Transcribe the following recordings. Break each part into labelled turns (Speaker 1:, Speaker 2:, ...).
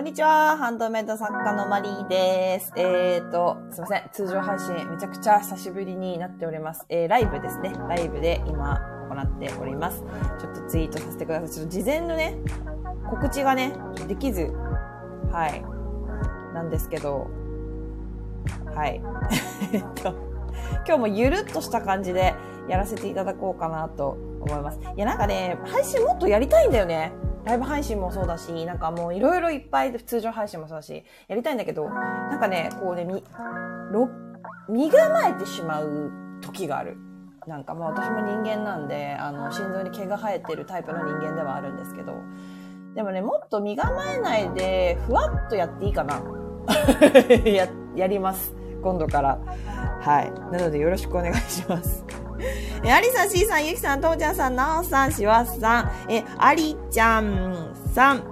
Speaker 1: こんにちは。ハンドメイド作家のマリーです。えーと、すいません。通常配信めちゃくちゃ久しぶりになっております。えー、ライブですね。ライブで今行っております。ちょっとツイートさせてください。ちょっと事前のね、告知がね、できず、はい。なんですけど、はい。えっと、今日もゆるっとした感じでやらせていただこうかなと思います。いや、なんかね、配信もっとやりたいんだよね。ライブ配信もそうだし、なんかもういろいろいっぱい通常配信もそうだし、やりたいんだけど、なんかね、こうね、み、ろ、身構えてしまう時がある。なんかまあ私も人間なんで、あの、心臓に毛が生えてるタイプの人間ではあるんですけど、でもね、もっと身構えないで、ふわっとやっていいかな。や、やります。今度から。はい。なのでよろしくお願いします。え、アリさん、シーさん、ゆきさん、ともちゃんさん、なおさん、しわさん、え、ありちゃんさん、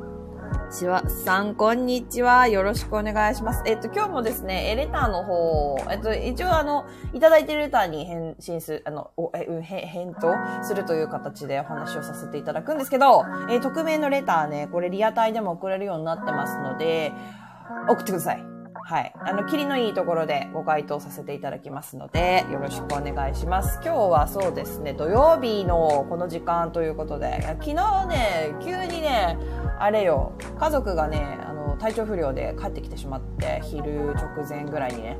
Speaker 1: しわさん、こんにちは。よろしくお願いします。えっと、今日もですね、えレターの方、えっと、一応あの、いただいてるレターに返信する、あの、おえ、うん、へ、返答するという形でお話をさせていただくんですけど、え匿名のレターね、これリアタイでも送れるようになってますので、送ってください。はい。あの、キリのいいところでご回答させていただきますので、よろしくお願いします。今日はそうですね、土曜日のこの時間ということで、昨日ね、急にね、あれよ、家族がね、あの、体調不良で帰ってきてしまって、昼直前ぐらいにね、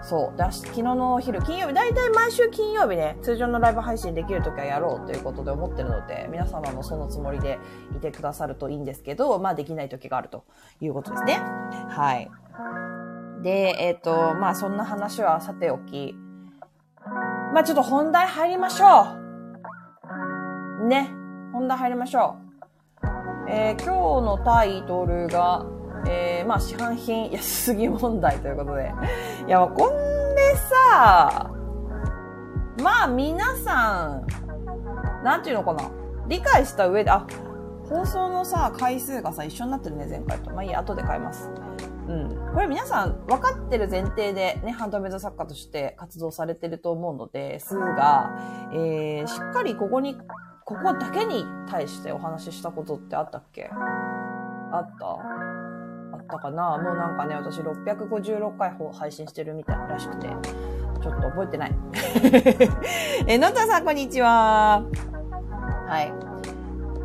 Speaker 1: そう。だし昨日のお昼、金曜日、だいたい毎週金曜日ね、通常のライブ配信できるときはやろうということで思ってるので、皆様もそのつもりでいてくださるといいんですけど、まあできない時があるということですね。はい。で、えっ、と、まあそんな話はさておき、まあちょっと本題入りましょう。ね。本題入りましょう。えー今日のタイトルが、えーまあ市販品安すぎ問題ということで。いや、こんでさ、まあ皆さん、なんていうのかな。理解した上で、あ、放送のさ、回数がさ、一緒になってるね、前回と。まあいい、後で変えます。うん。これ皆さん分かってる前提でね、ハンドメイド作家として活動されてると思うのですが、えー、しっかりここに、ここだけに対してお話ししたことってあったっけ？あった？あったかな？もうなんかね、私656回配信してるみたいらしくて、ちょっと覚えてない。え、のたさん、こんにちは。はい。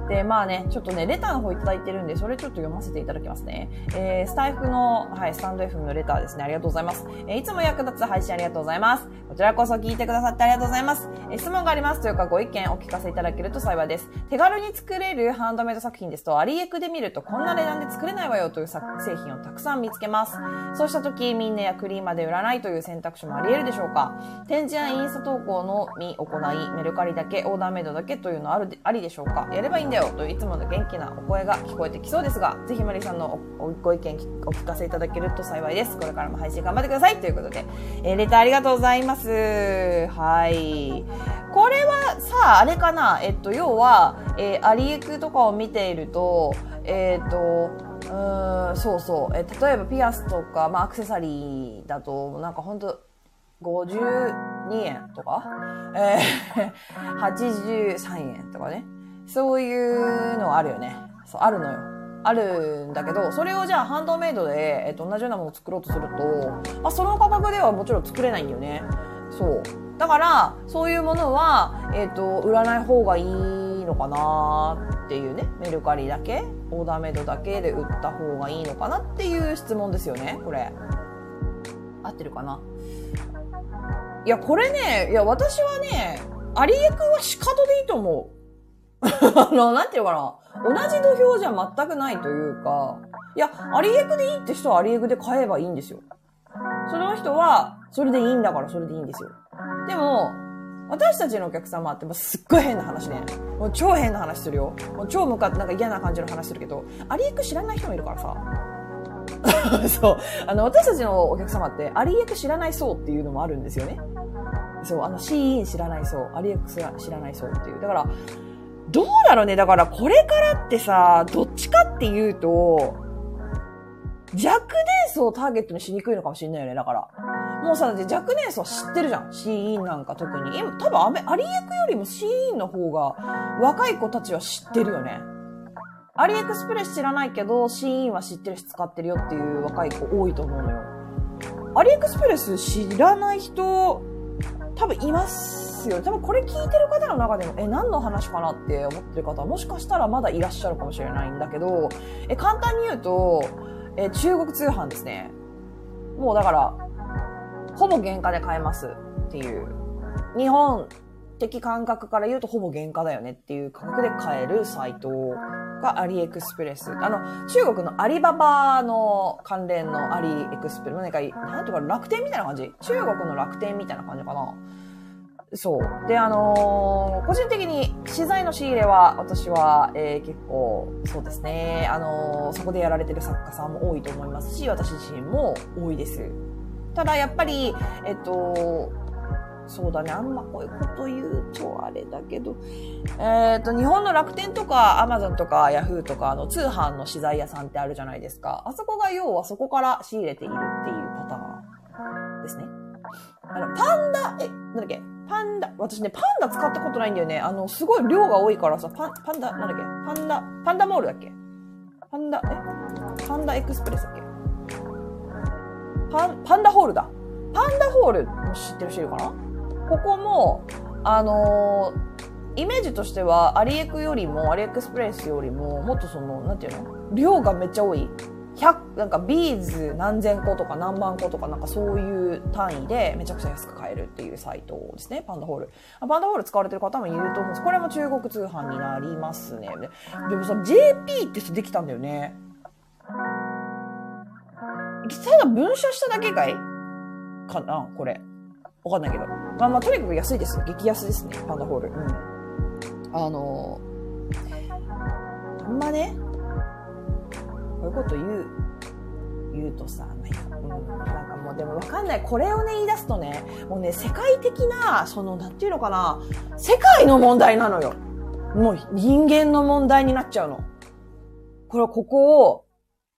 Speaker 1: で、まあね、ちょっとね、レターの方いただいてるんで、それちょっと読ませていただきますね。えー、スタイフの、はい、スタンド F のレターですね。ありがとうございます。えーいつも役立つ配信ありがとうございます。こちらこそ聞いてくださってありがとうございます。えー質問がありますというかご意見お聞かせいただけると幸いです。手軽に作れるハンドメイド作品ですと、アリエクで見るとこんな値段で作れないわよという作製品をたくさん見つけます。そうした時、ミンネやクリーマで売らないという選択肢もあり得るでしょうか展示やインスタ投稿のみ行い、メルカリだけ、オーダーメイドだけというのはあるありでしょうかやればいいんだよといういつもの元気なお声が聞こえてきそうですが、ぜひマリさんのおご意見お聞かせいただけると幸いです。これからも配信頑張ってくださいということで、えーレターありがとうございます。はい。これはさ、あれかなえっと、要は、えーアリエクとかを見ていると、えっと、うーん、そうそう。えー例えばピアスとか、まあ、アクセサリーだと、なんかほんと、52円とか、えー、83円とかね。そういうのあるよね。そう、あるのよ。あるんだけど、それをじゃあハンドメイドで、えっと、同じようなものを作ろうとすると、まあ、その価格ではもちろん作れないんだよね。そう。だから、そういうものは、えっと、売らない方がいいのかなっていうね。メルカリだけオーダーメイドだけで売った方がいいのかなっていう質問ですよね、これ。合ってるかな？いや、これね、いや、私はね、アリエクはシカトでいいと思う。あの、なんていうのかな。同じ土俵じゃ全くないというか、いや、アリエクでいいって人はアリエクで買えばいいんですよ。その人は、それでいいんだからそれでいいんですよ。でも、私たちのお客様ってもうすっごい変な話ね。もう超変な話するよ。もう超向かってなんか嫌な感じの話するけど、アリエク知らない人もいるからさ。そう。あの、私たちのお客様って、アリエク知らない層っていうのもあるんですよね。そう、あの、シーン知らない層、アリエク知らない層っていう。だから、どうだろうね。だから、これからってさ、どっちかっていうと、若年層をターゲットにしにくいのかもしれないよね。だから。もうさ、若年層知ってるじゃん。シーンなんか特に。今、多分アメ、アリエクよりもシーンの方が、若い子たちは知ってるよね。アリエクスプレス知らないけど、シーンは知ってるし使ってるよっていう若い子多いと思うのよ。アリエクスプレス知らない人、多分いますよ。多分これ聞いてる方の中でも、え、何の話かなって思ってる方はもしかしたらまだいらっしゃるかもしれないんだけど、え、簡単に言うと、え、中国通販ですね。もうだから、ほぼ原価で買えますっていう。日本的感覚から言うとほぼ原価だよねっていう価格で買えるサイトがアリエクスプレス。あの、中国のアリババの関連のアリエクスプレス。なんか、なんていうか楽天みたいな感じ？中国の楽天みたいな感じかな？そう。で、あのー、個人的に資材の仕入れは、私は、えー、結構、そうですね、あのー、そこでやられてる作家さんも多いと思いますし、私自身も多いです。ただ、やっぱり、えっと、そうだね。あんまこういうこと言うとあれだけど、えっ、ー、と、日本の楽天とかアマゾンとかヤフーとか、あの、通販の資材屋さんってあるじゃないですか。あそこが要はそこから仕入れているっていうパターンですね。あの、パンダ、え、なんだっけ？パンダ、私ね、パンダ使ったことないんだよね。あの、すごい量が多いからさ、パン、パンダ、なんだっけ？パンダ、パンダモールだっけ？パンダ、え？パンダエクスプレスだっけ？パン、パンダホールだ。パンダホールも知ってる人いるかな？ここも、あのー、イメージとしては、アリエクよりも、アリエクスプレスよりも、もっとその、なんていうの？量がめっちゃ多い。100、なんかビーズ何千個とか何万個とかなんかそういう単位でめちゃくちゃ安く買えるっていうサイトですね。パンダホール。パンダホール使われてる方もいると思うんです。これも中国通販になりますね。でもさ、JP ってできたんだよね。ただ分社しただけかい？かな？これ。わかんないけど。まあまあ、とにかく安いです。激安ですね、パンダホール。うん。あのー、あんまね、こういうこと言う、言うとさ、なんかもうでもわかんない。これをね、言い出すとね、もうね、世界的な、その、なんていうのかな、世界の問題なのよ。もう人間の問題になっちゃうの。これはここを、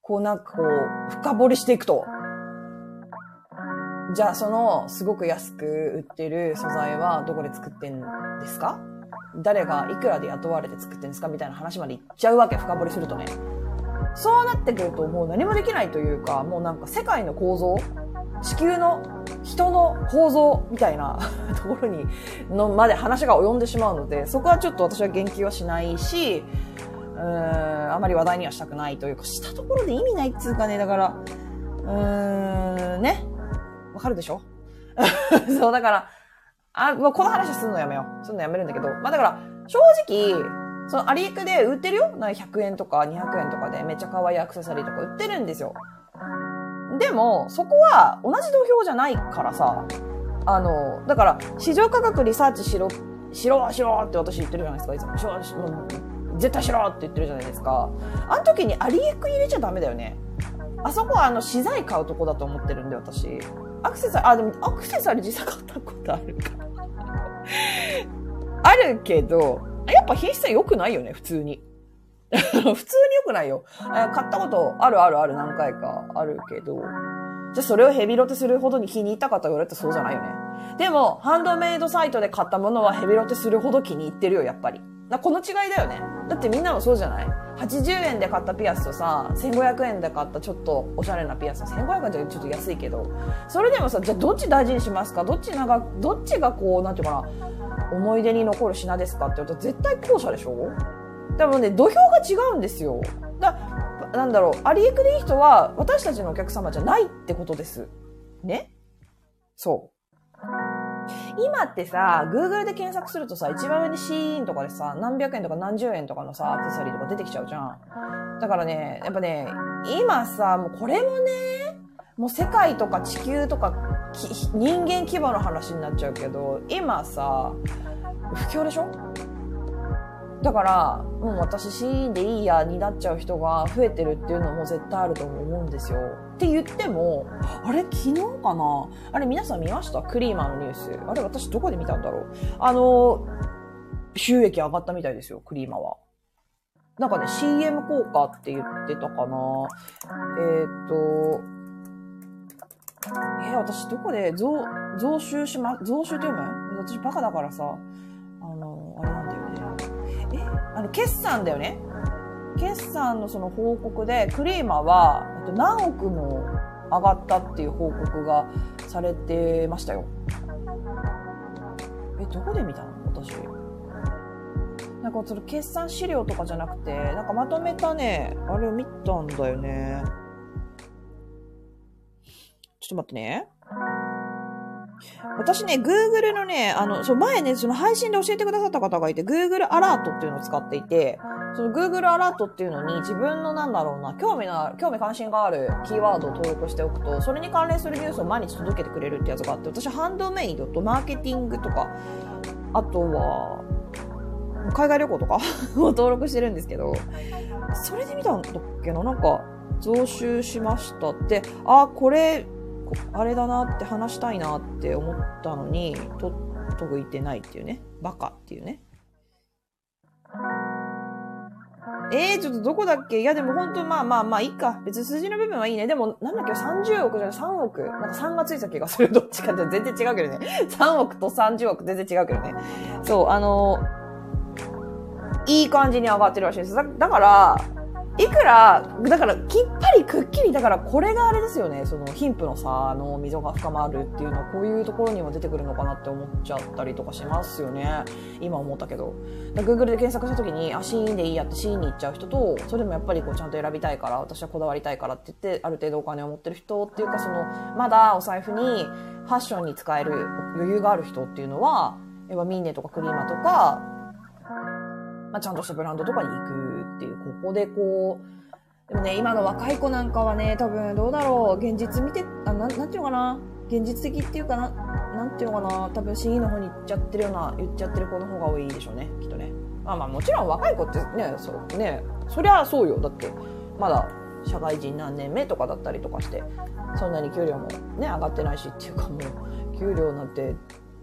Speaker 1: こうなんかこう、深掘りしていくと。じゃあそのすごく安く売ってる素材はどこで作ってんですか？誰がいくらで雇われて作ってんですか？みたいな話までいっちゃうわけ、深掘りするとね。そうなってくるともう何もできないというか、もうなんか世界の構造、地球の人の構造みたいな ところに、のまで話が及んでしまうので、そこはちょっと私は言及はしないし、うーん、あまり話題にはしたくないというか、したところで意味ないっつうかね、だから、うーん、ね。わかるでしょ？そう、だから、あ、もうこの話すんのやめよう。すんのやめるんだけど。まあだから、正直、そのアリエクで売ってるよ？な100円とか200円とかでめっちゃ可愛いアクセサリーとか売ってるんですよ。でも、そこは同じ土俵じゃないからさ、あの、だから、市場価格リサーチしろ、しろ、しろって私言ってるじゃないですか、いつも。しろ、しろ、絶対しろって言ってるじゃないですか。あの時にアリエク入れちゃダメだよね。あそこはあの資材買うとこだと思ってるんで、私。アクセサリー、あ、でもアクセサリー実際買ったことあるか。あるけど、やっぱ品質良くないよね、普通に。普通に良くないよ。買ったことあるあるある何回かあるけど、じゃそれをヘビロテするほどに気に入ったかと言われるとそうじゃないよね。でも、ハンドメイドサイトで買ったものはヘビロテするほど気に入ってるよ、やっぱり。この違いだよね。だってみんなもそうじゃない ?80 円で買ったピアスとさ、1500円で買ったちょっとおしゃれなピアス。1500円じゃちょっと安いけど。それでもさ、じゃあどっち大事にしますか？どっち長、どっちがこう、なんていうかな、思い出に残る品ですかって言うと絶対後者でしょ？でもね、土俵が違うんですよ。だなんだろう、アリエクでいい人は私たちのお客様じゃないってことです。ね？そう。今ってさ、Google で検索するとさ、一番上にシーンとかでさ、何百円とか何十円とかのさ、アクセサリーとか出てきちゃうじゃん。だからね、やっぱね、今さ、もうこれもね、もう世界とか地球とか人間規模の話になっちゃうけど、今さ、不況でしょ？だから、もう私シーンでいいやになっちゃう人が増えてるっていうのも絶対あると思うんですよ。って言っても、あれ？昨日かな？あれ皆さん見ました？クリーマーのニュース。あれ私どこで見たんだろう？あの、収益上がったみたいですよ、クリーマーは。なんかね、CM 効果って言ってたかなえー、っと、えー、私どこで増、増収しま、増収って読む私バカだからさ、あの、あれなんだよね。えあの、決算だよね。決算のその報告で、クリーマは、何億も上がったっていう報告がされてましたよ。え、どこで見たの？私。なんかその決算資料とかじゃなくて、なんかまとめたね、あれを見たんだよね。ちょっと待ってね。私ね、Google のね、あの、そう、前ね、その配信で教えてくださった方がいて、Google アラートっていうのを使っていて、その Google アラートっていうのに自分のなんだろうな、興味の、興味関心があるキーワードを登録しておくと、それに関連するニュースを毎日届けてくれるってやつがあって、私ハンドメイドとマーケティングとか、あとは、海外旅行とか を登録してるんですけど、それで見たんだっけな？なんか、増収しましたって、あ、これ、あれだなって話したいなって思ったのに、と、届いてないっていうね。バカっていうね。えー、ちょっとどこだっけ？いやでも本当まあまあまあいいか。別に数字の部分はいいね。でもなんだっけ ?30 億じゃない ?3 億なんか3がついた気がする。どっちかって全然違うけどね。3億と30億全然違うけどね。そう、あのいい感じに上がってるらしいです。だだから、いくら、だから、きっぱりくっきり、だから、これがあれですよね、その、貧富の差の溝が深まるっていうのは、こういうところにも出てくるのかなって思っちゃったりとかしますよね。今思ったけど。Google で検索した時に、あ、シーンでいいやってシーンに行っちゃう人と、それでもやっぱりこう、ちゃんと選びたいから、私はこだわりたいからって言って、ある程度お金を持ってる人っていうか、その、まだお財布に、ファッションに使える余裕がある人っていうのは、やっぱミンネとかクリーマとか、まあ、ちゃんとしたブランドとかに行くっていう、ここでこう、でもね、今の若い子なんかはね、多分どうだろう、現実見て、あ、な、なんていうのかな、現実的っていうかな、なんていうのかな、多分 CE の方に行っちゃってるような、言っちゃってる子の方が多いでしょうね、きっとね。まあまあもちろん若い子ってね、そうね、そりゃそうよ。だって、まだ社会人何年目とかだったりとかして、そんなに給料もね、上がってないしっていうかもう、給料なんて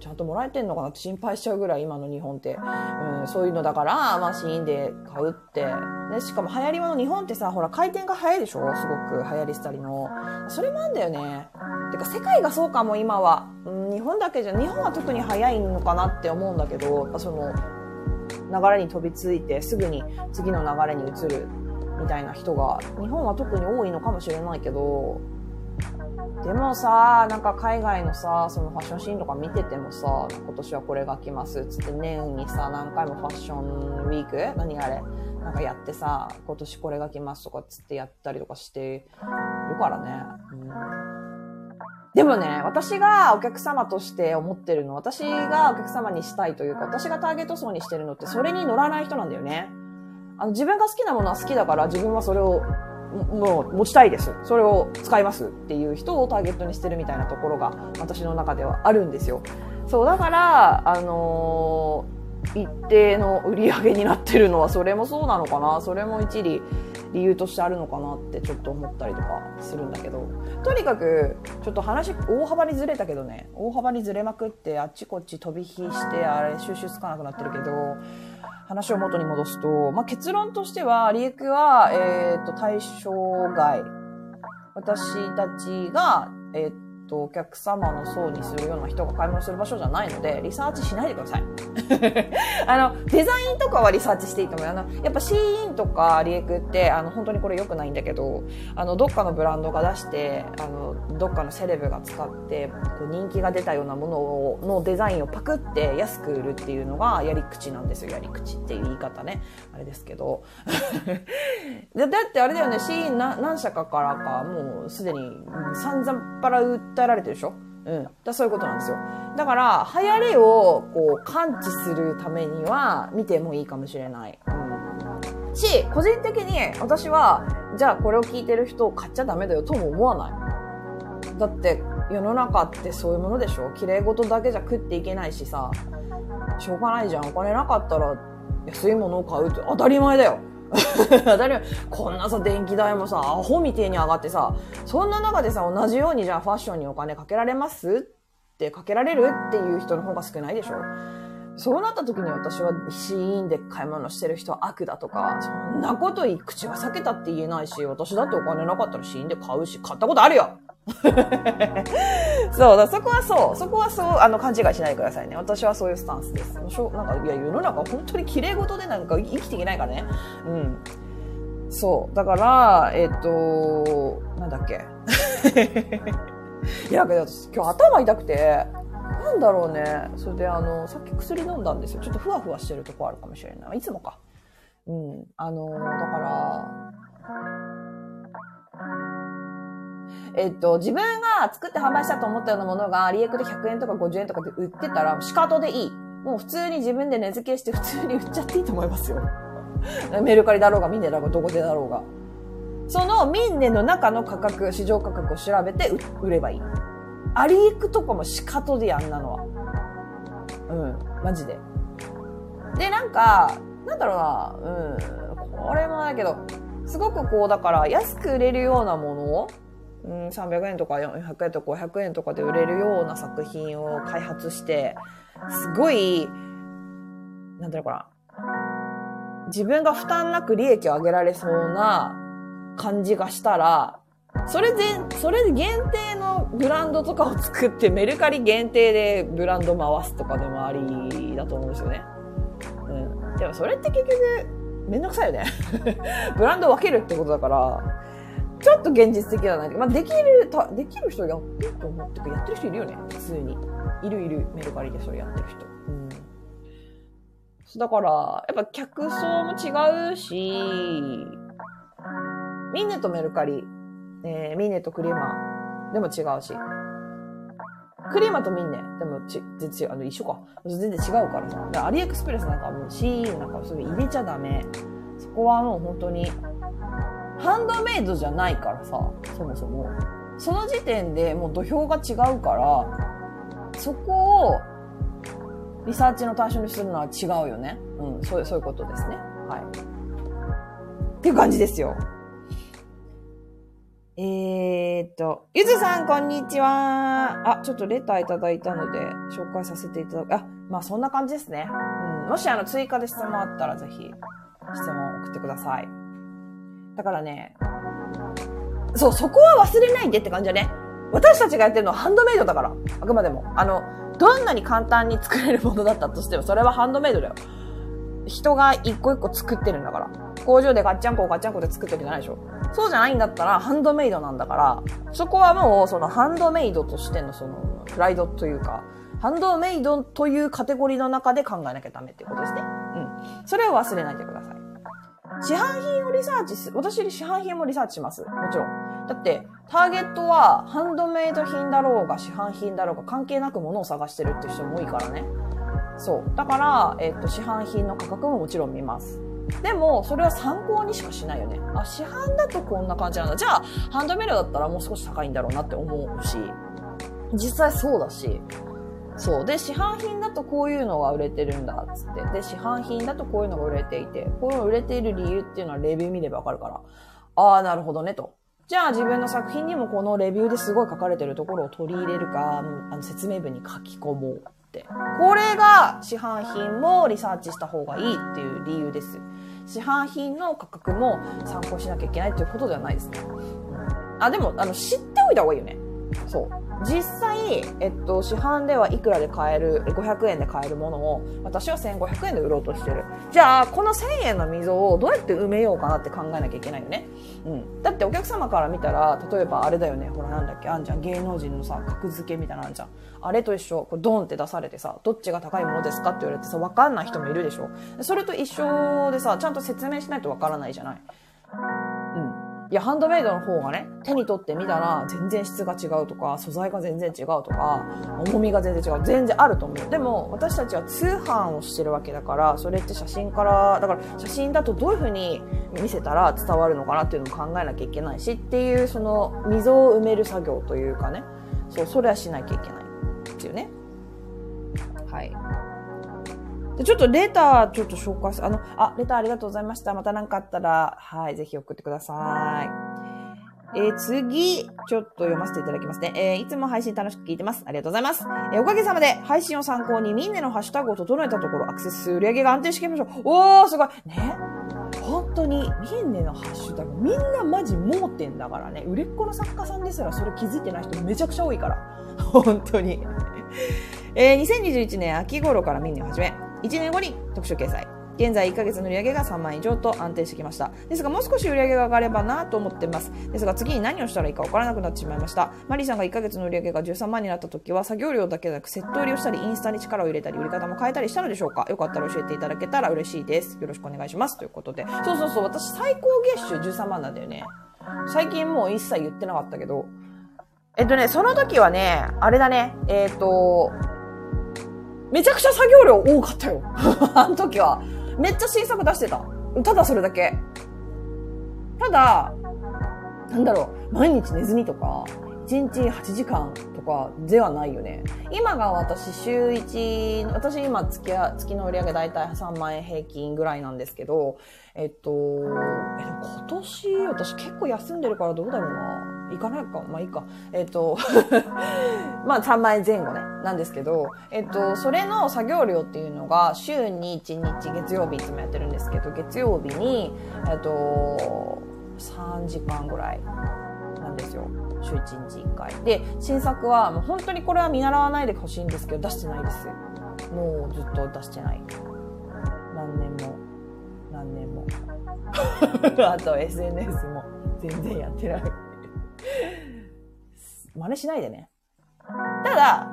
Speaker 1: ちゃんともらえてんのかなって心配しちゃうぐらい今の日本って、うん、そういうのだから、まあ、シーンで買うって。ね、しかも流行り物日本ってさ、ほら回転が早いでしょ？すごく流行り廃りの。それもあんだよね。てか世界がそうかも今は。うん、日本だけじゃ、日本は特に早いのかなって思うんだけど、その、流れに飛びついてすぐに次の流れに移るみたいな人が、日本は特に多いのかもしれないけど、でもさ、なんか海外のさ、そのファッションシーンとか見ててもさ、今年はこれが来ますっつって年にさ、何回もファッションウィーク？何あれ？なんかやってさ、今年これが来ますとかっつってやったりとかしてるからね。うん、でもね、私がお客様として思ってるの、私がお客様にしたいというか、私がターゲット層にしてるのってそれに乗らない人なんだよね。あの自分が好きなものは好きだから自分はそれをもう持ちたいです。それを使いますっていう人をターゲットにしてるみたいなところが私の中ではあるんですよ。そう、だから、あのー、一定の売り上げになってるのはそれもそうなのかなそれも一理理由としてあるのかなってちょっと思ったりとかするんだけどとにかくちょっと話大幅にずれたけどね大幅にずれまくってあっちこっち飛び火してあれ収集つかなくなってるけど話を元に戻すと、まあ、結論としては、リエクは、えっ、ー、と、対象外。私たちが、えっ、ー、と、お客様の層にするような人が買い物する場所じゃないので、リサーチしないでください。あの、デザインとかはリサーチしていいと思う。あの、やっぱシーインとかリエクって、あの、本当にこれ良くないんだけど、あの、どっかのブランドが出して、あの、どっかのセレブが使って、こう人気が出たようなものを、のデザインをパクって安く売るっていうのがやり口なんですよ。やり口っていう言い方ね。あれですけど。だってあれだよね、シーン何社かからか、もうすでに散々パラ訴えられてるでしょ？うん。だそういうことなんですよ。だから、流行りをこう感知するためには見てもいいかもしれない。うん。し、個人的に私は、じゃあこれを聞いてる人を買っちゃダメだよとも思わない。だって、世の中ってそういうものでしょ？綺麗事だけじゃ食っていけないしさ、しょうがないじゃん。お金なかったら安いものを買うって当たり前だよ。当たり前。こんなさ、電気代もさ、アホみてえに上がってさ、そんな中でさ、同じようにじゃあファッションにお金かけられますってかけられるっていう人の方が少ないでしょそうなった時に私はシーンで買い物してる人は悪だとか、そんなこと口が裂けたって言えないし、私だってお金なかったらシーンで買うし、買ったことあるよ そうだ、そこはそう。そこはそう、あの、勘違いしないでくださいね。私はそういうスタンスです。しょなんか、いや、世の中本当に綺麗事でなんか生きていけないからね。うん。そう。だから、えっ、と、なんだっけ。いや、けど今日頭痛くて、なんだろうね。それであの、さっき薬飲んだんですよ。ちょっとふわふわしてるとこあるかもしれない。いつもか。うん。あの、だから、えっと、自分が作って販売したと思ったようなものが、リエクで100円とか50円とかで売ってたら、仕方でいい。もう普通に自分で値付けして普通に売っちゃっていいと思いますよ。メルカリだろうが、ミンネだろうが、どこでだろうが。そのミンネの中の価格、市場価格を調べて売ればいい。アリエクとかも仕方でやんなのは。うん、マジで。で、なんか、なんだろうな、うん、これもだけど、すごくこう、だから安く売れるようなものを、うん、300円とか400円とか500円とかで売れるような作品を開発して、すごい、なんだろうのかな。自分が負担なく利益を上げられそうな感じがしたら、それで、それで限定のブランドとかを作ってメルカリ限定でブランド回すとかでもありだと思うんですよね。うん。でもそれって結局めんどくさいよね。ブランド分けるってことだから、ちょっと現実的ではない。まあ、できる、たできる人やってると思って、やってる人いるよね。普通に。いるいる、メルカリでそれやってる人。うん。だから、やっぱ客層も違うし、ミンネとメルカリ、えーミンネとクリマでも違うし、クリマとミンネでもち全然違う、あの、一緒か。全然違うからさ。だからアリエクスプレスなんかもう CE なんかそれ入れちゃダメ。そこはもう本当に、ハンドメイドじゃないからさ、そもそも。その時点でもう土俵が違うから、そこをリサーチの対象にするのは違うよね。うん、そういう、そういうことですね。はい。っていう感じですよ。えーっと、ゆずさん、こんにちは。あ、ちょっとレターいただいたので、紹介させていただく。あ、まあそんな感じですね。うん。もしあの、追加で質問あったら、ぜひ、質問送ってください。だからね、そう、そこは忘れないでって感じだね。私たちがやってるのはハンドメイドだから。あくまでも。あの、どんなに簡単に作れるものだったとしても、それはハンドメイドだよ。人が一個一個作ってるんだから。工場でガッチャンコガッチャンコで作ってるんじゃないでしょ。そうじゃないんだったら、ハンドメイドなんだから、そこはもう、そのハンドメイドとしてのその、プライドというか、ハンドメイドというカテゴリーの中で考えなきゃダメっていうことですね。うん。それを忘れないでください。市販品をリサーチす。私、市販品もリサーチします。もちろん。だって、ターゲットは、ハンドメイド品だろうが、市販品だろうが、関係なく物を探してるって人も多いからね。そう。だから、えっと、市販品の価格ももちろん見ます。でも、それは参考にしかしないよね。あ、市販だとこんな感じなんだ。じゃあ、ハンドメイドだったらもう少し高いんだろうなって思うし、実際そうだし、そう。で、市販品だとこういうのが売れてるんだ、つって。で、市販品だとこういうのが売れていて、こういうの売れている理由っていうのはレビュー見ればわかるから、ああ、なるほどね、と。じゃあ自分の作品にもこのレビューですごい書かれてるところを取り入れるか、あの説明文に書き込もうって。これが市販品もリサーチした方がいいっていう理由です。市販品の価格も参考しなきゃいけないっていうことではないですね。あ、でも、あの、知っておいた方がいいよね。そう。実際、えっと、市販ではいくらで買える、500円で買えるものを、私は1500円で売ろうとしてる。じゃあ、この1000円の溝をどうやって埋めようかなって考えなきゃいけないよね。うん。だってお客様から見たら、例えばあれだよね、ほらなんだっけ、あんじゃん、芸能人のさ、格付けみたいなあんじゃん。あれと一緒、こうドンって出されてさ、どっちが高いものですかって言われてさ、わかんない人もいるでしょ。それと一緒でさ、ちゃんと説明しないとわからないじゃない。いや、ハンドメイドの方がね、手に取ってみたら全然質が違うとか、素材が全然違うとか、重みが全然違う。全然あると思う。でも、私たちは通販をしてるわけだから、それって写真から、だから写真だとどういう風に見せたら伝わるのかなっていうのも考えなきゃいけないしっていう、その溝を埋める作業というかね、そう、それはしなきゃいけないっていうね。はい。ちょっとレターちょっと紹介すあの、あ、レターありがとうございました。また何かあったら、はい、ぜひ送ってください。えー次、ちょっと読ませていただきますね。えーいつも配信楽しく聞いてます。ありがとうございます。えーおかげさまで配信を参考にミンネのハッシュタグを整えたところ、アクセス数売り上げが安定してきました。おー、すごい。ね。本当に、ミンネのハッシュタグ、みんなマジ盲点だからね。売れっ子の作家さんですらそれ気づいてない人めちゃくちゃ多いから。本当に。えー2021年秋頃からミンネを始め、1年後に特集掲載。現在1ヶ月の売り上げが3万以上と安定してきました。ですが、もう少し売り上げが上がればなと思ってます。ですが、次に何をしたらいいかわからなくなってしまいました。マリーさんが1ヶ月の売り上げが13万になった時は、作業量だけでなく、セット売りをしたり、インスタに力を入れたり、売り方も変えたりしたのでしょうかよかったら教えていただけたら嬉しいです。よろしくお願いします。ということで。そうそうそう、私最高月収13万なんだよね。最近もう一切言ってなかったけど。えっとね、その時はね、あれだね、えっ、ー、と、めちゃくちゃ作業量多かったよ。あの時は。めっちゃ新作出してた。ただそれだけ。ただ、なんだろう、毎日寝ずにとか、1日8時間かではないよね。今が私週1、私今月月の売り上げだいたい3万円平均ぐらいなんですけど、えっと、え、今年私結構休んでるからどうだろうな。行かないか。まあいいか。えっ、と、まあ3万円前後ね、なんですけど、えっ、と、それの作業量っていうのが、週に1日、月曜日いつもやってるんですけど、月曜日に、えっ、と、3時間ぐらいなんですよ。週1日1回。で、新作は、もう本当にこれは見習わないでほしいんですけど、出してないです。もうずっと出してない。何年も、何年も。あと SNS も全然やってない。真似しないでね。ただ、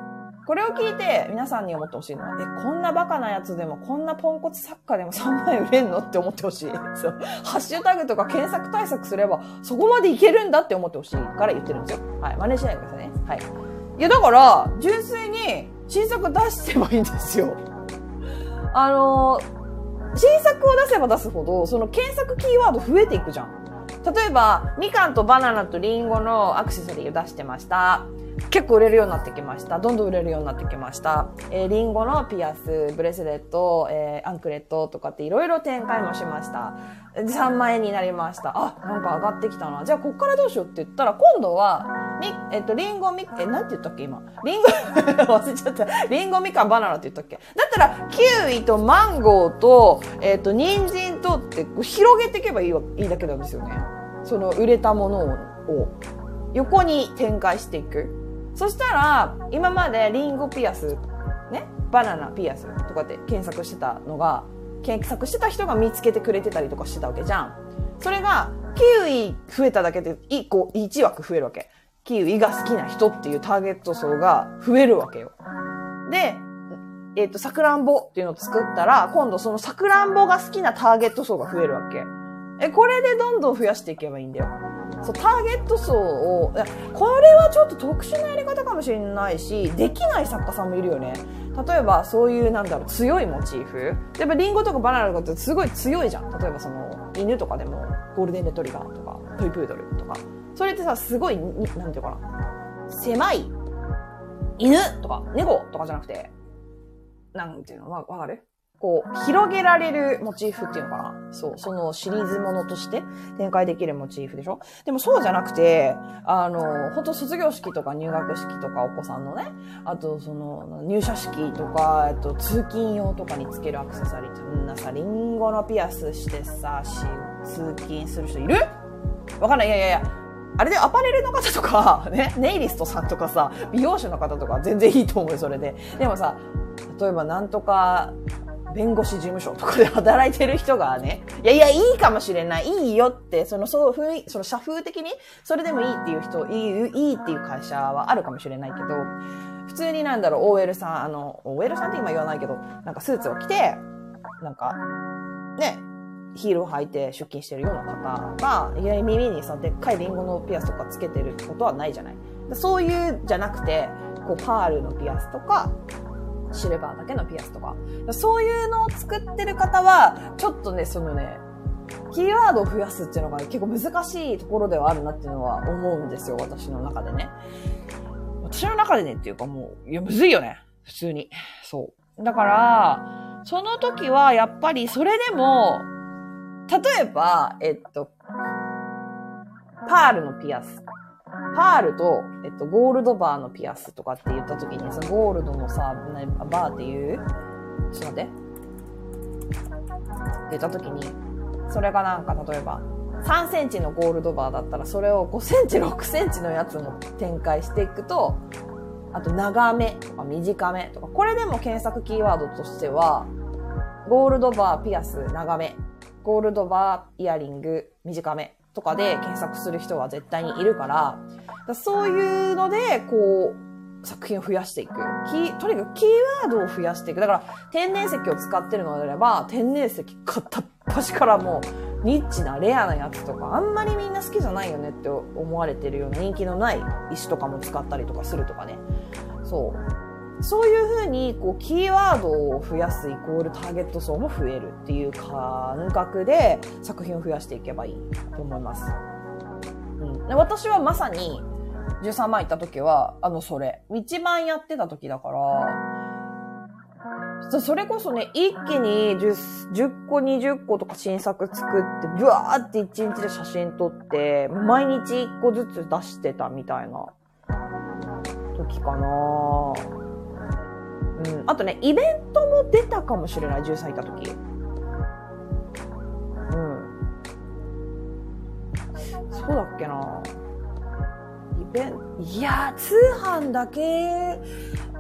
Speaker 1: これを聞いて皆さんに思ってほしいのは、え、こんなバカなやつでも、こんなポンコツ作家でも3万円売れんのって思ってほしい。そう。ハッシュタグとか検索対策すれば、そこまでいけるんだって思ってほしいから言ってるんですよ。はい。真似しないでくださいね。はい。いや、だから、純粋に新作出してばいいんですよ。あの新作を出せば出すほど、その検索キーワード増えていくじゃん。例えば、みかんとバナナとリンゴのアクセサリーを出してました。結構売れるようになってきました。どんどん売れるようになってきました。えー、リンゴのピアス、ブレスレット、えー、アンクレットとかっていろいろ展開もしました。3万円になりました。あ、なんか上がってきたな。じゃあ、こっからどうしようって言ったら、今度は、み、えっと、リンゴ、み、え、なんて言ったっけ今？リンゴ 忘れちゃった。リンゴ、みかん、バナナって言ったっけ？だったら、キウイとマンゴーと、えっと、人参とって広げていけばいいいいだけなんですよね。その売れたものを横に展開していく。そしたら、今までリンゴピアス、ね、バナナピアスとかって検索してたのが、検索してた人が見つけてくれてたりとかしてたわけじゃん。それが、キウイ増えただけで1個、1枠増えるわけ。キウイが好きな人っていうターゲット層が増えるわけよ。で、えっ、ー、と、さくらんぼっていうのを作ったら、今度そのさくらんぼが好きなターゲット層が増えるわけ。え、これでどんどん増やしていけばいいんだよ。そう、ターゲット層を、これはちょっと特殊なやり方かもしれないし、できない作家さんもいるよね。例えば、そういう、なんだろう、強いモチーフ。例えば、リンゴとかバナナとかってすごい強いじゃん。例えば、その、犬とかでも、ゴールデンレトリバーとか、トイプードルとか。それってさ、すごい、なんていうかな。狭い、犬とか、猫とかじゃなくて、なんていうの？わ、わかる？こう、広げられるモチーフっていうのかな？そう、そのシリーズものとして展開できるモチーフでしょ？でもそうじゃなくて、あの、本当卒業式とか入学式とかお子さんのね、あとその入社式とか、えっと、通勤用とかにつけるアクセサリーってみんなさ、リンゴのピアスしてさ、し通勤する人いる？わかんない。いやいやいや。あれでアパレルの方とか、ね、ネイリストさんとかさ、美容師の方とか全然いいと思うよ、それで。でもさ、例えばなんとか弁護士事務所とかで働いてる人がね、いやいや、いいかもしれない、いいよって、その、そう、雰囲その社風的に、それでもいいっていう人、いい、いいっていう会社はあるかもしれないけど、普通になんだろう、OL さん、あの、OL さんって今言わないけど、なんかスーツを着て、なんか、ね、ヒールを履いて出勤してるような方が、いきなり耳にさ、でっかいリンゴのピアスとかつけてることはないじゃない。そういうじゃなくて、こう、パールのピアスとか、シルバーだけのピアスとか。そういうのを作ってる方は、ちょっとね、そのね、キーワードを増やすっていうのが結構難しいところではあるなっていうのは思うんですよ、私の中でね。私の中でねっていうかもう、いや、むずいよね。普通に。そう。だから、その時はやっぱりそれでも、例えば、えっと、パールのピアスパールと、えっと、ゴールドバーのピアスとかって言った時に、そのゴールドのさ、バーっていう、ちょっと待って。って言った時に、それがなんか例えば、3センチのゴールドバーだったら、それを5センチ、6センチのやつも展開していくと、あと長めとか短めとか、これでも検索キーワードとしては、ゴールドバーピアス長め、ゴールドバーイヤリング短めとかで検索する人は絶対にいるから、からそういうので、こう、作品を増やしていく。キとにかくキーワードを増やしていく。だから、天然石を使ってるのであれば、天然石片っ端からもう、ニッチなレアなやつとか、あんまりみんな好きじゃないよねって思われてるような人気のない石とかも使ったりとかするとかね。そう。そういうふうに、こう、キーワードを増やすイコールターゲット層も増えるっていう感覚で作品を増やしていけばいいと思います。うん。で私はまさに、13万行った時は、あの、それ。一番やってた時だから、それこそね、一気に 10, 10個、20個とか新作作って、ブワーって1日で写真撮って、毎日1個ずつ出してたみたいな時かなうん。あとね、イベントも出たかもしれない、13いた時。うん。そうだっけなイベント、いや通販だけ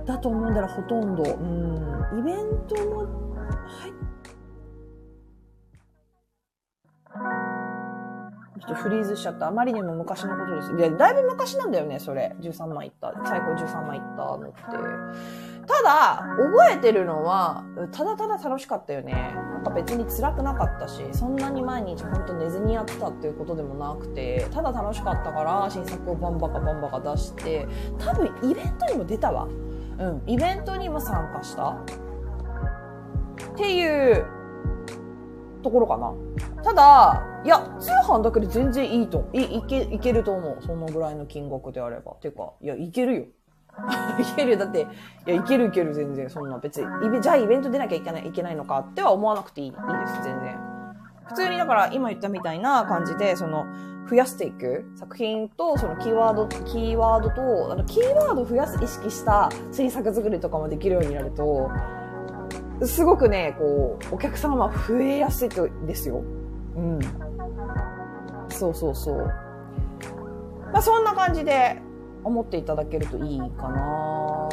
Speaker 1: だと思うんだよ、ほとんど。うん。イベントもちょっとフリーズしちゃった。あまりにも昔のことです。で、だいぶ昔なんだよね、それ。13万いった。最高13万いったのって。ただ、覚えてるのは、ただただ楽しかったよね。なんか別に辛くなかったし、そんなに毎日ほんと寝ずにやってたっていうことでもなくて、ただ楽しかったから新作をバンバカバンバカ出して、多分イベントにも出たわ。うん、イベントにも参加した。っていうところかな。ただ、いや、通販だけで全然いいと、い、いけ、いけると思う。そのぐらいの金額であれば。てか、いや、いけるよ。いけるよだって、いや、いけるいける全然、そんな別に。じゃあイベント出なきゃいけない、いけないのかっては思わなくていい、いいです、全然。普通にだから今言ったみたいな感じで、その、増やしていく作品と、そのキーワード、キーワードと、あの、キーワード増やす意識した新作作りとかもできるようになると、すごくね、こう、お客様は増えやすいですよ。うん。そうそうそう。まあそんな感じで、思っていただけるといいかな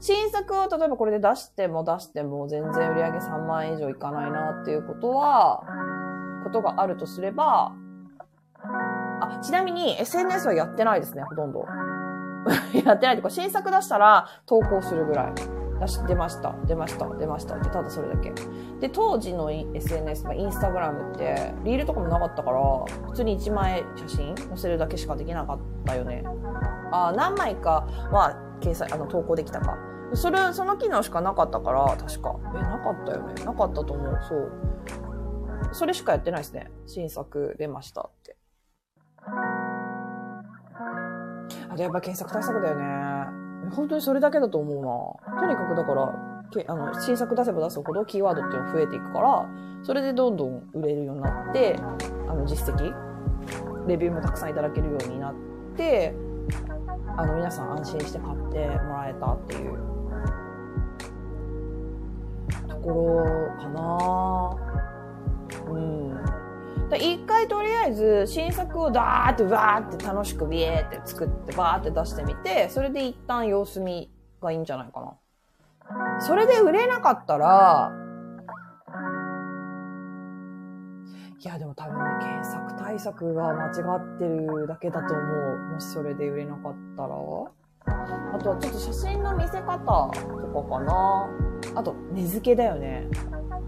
Speaker 1: 新作を例えばこれで出しても出しても全然売り上げ3万円以上いかないなっていうことは、ことがあるとすれば、あ、ちなみに SNS はやってないですね、ほとんど。やってないってか、新作出したら投稿するぐらい。出し、出ました、出ました、出ましたって、ただそれだけ。で、当時の SNS、まあ、インスタグラムって、リールとかもなかったから、普通に1枚写真載せるだけしかできなかったよね。あ、何枚かは掲載、あの、投稿できたか。それ、その機能しかなかったから、確か。え、なかったよね。なかったと思う。そう。それしかやってないですね。新作出ましたって。あ、やっぱ検索対策だよね。本当にそれだけだと思うな。とにかくだから、けあの、新作出せば出すほどキーワードっていうのが増えていくから、それでどんどん売れるようになって、あの、実績、レビューもたくさんいただけるようになって、あの、皆さん安心して買ってもらえたっていうところかなうん。一回とりあえず新作をダーってわーって楽しくビエーって作ってバーって出してみて、それで一旦様子見がいいんじゃないかな。それで売れなかったら、いやでも多分ね、検索対策が間違ってるだけだと思う。もしそれで売れなかったら。あとはちょっと写真の見せ方とかかな。あと、値付けだよね。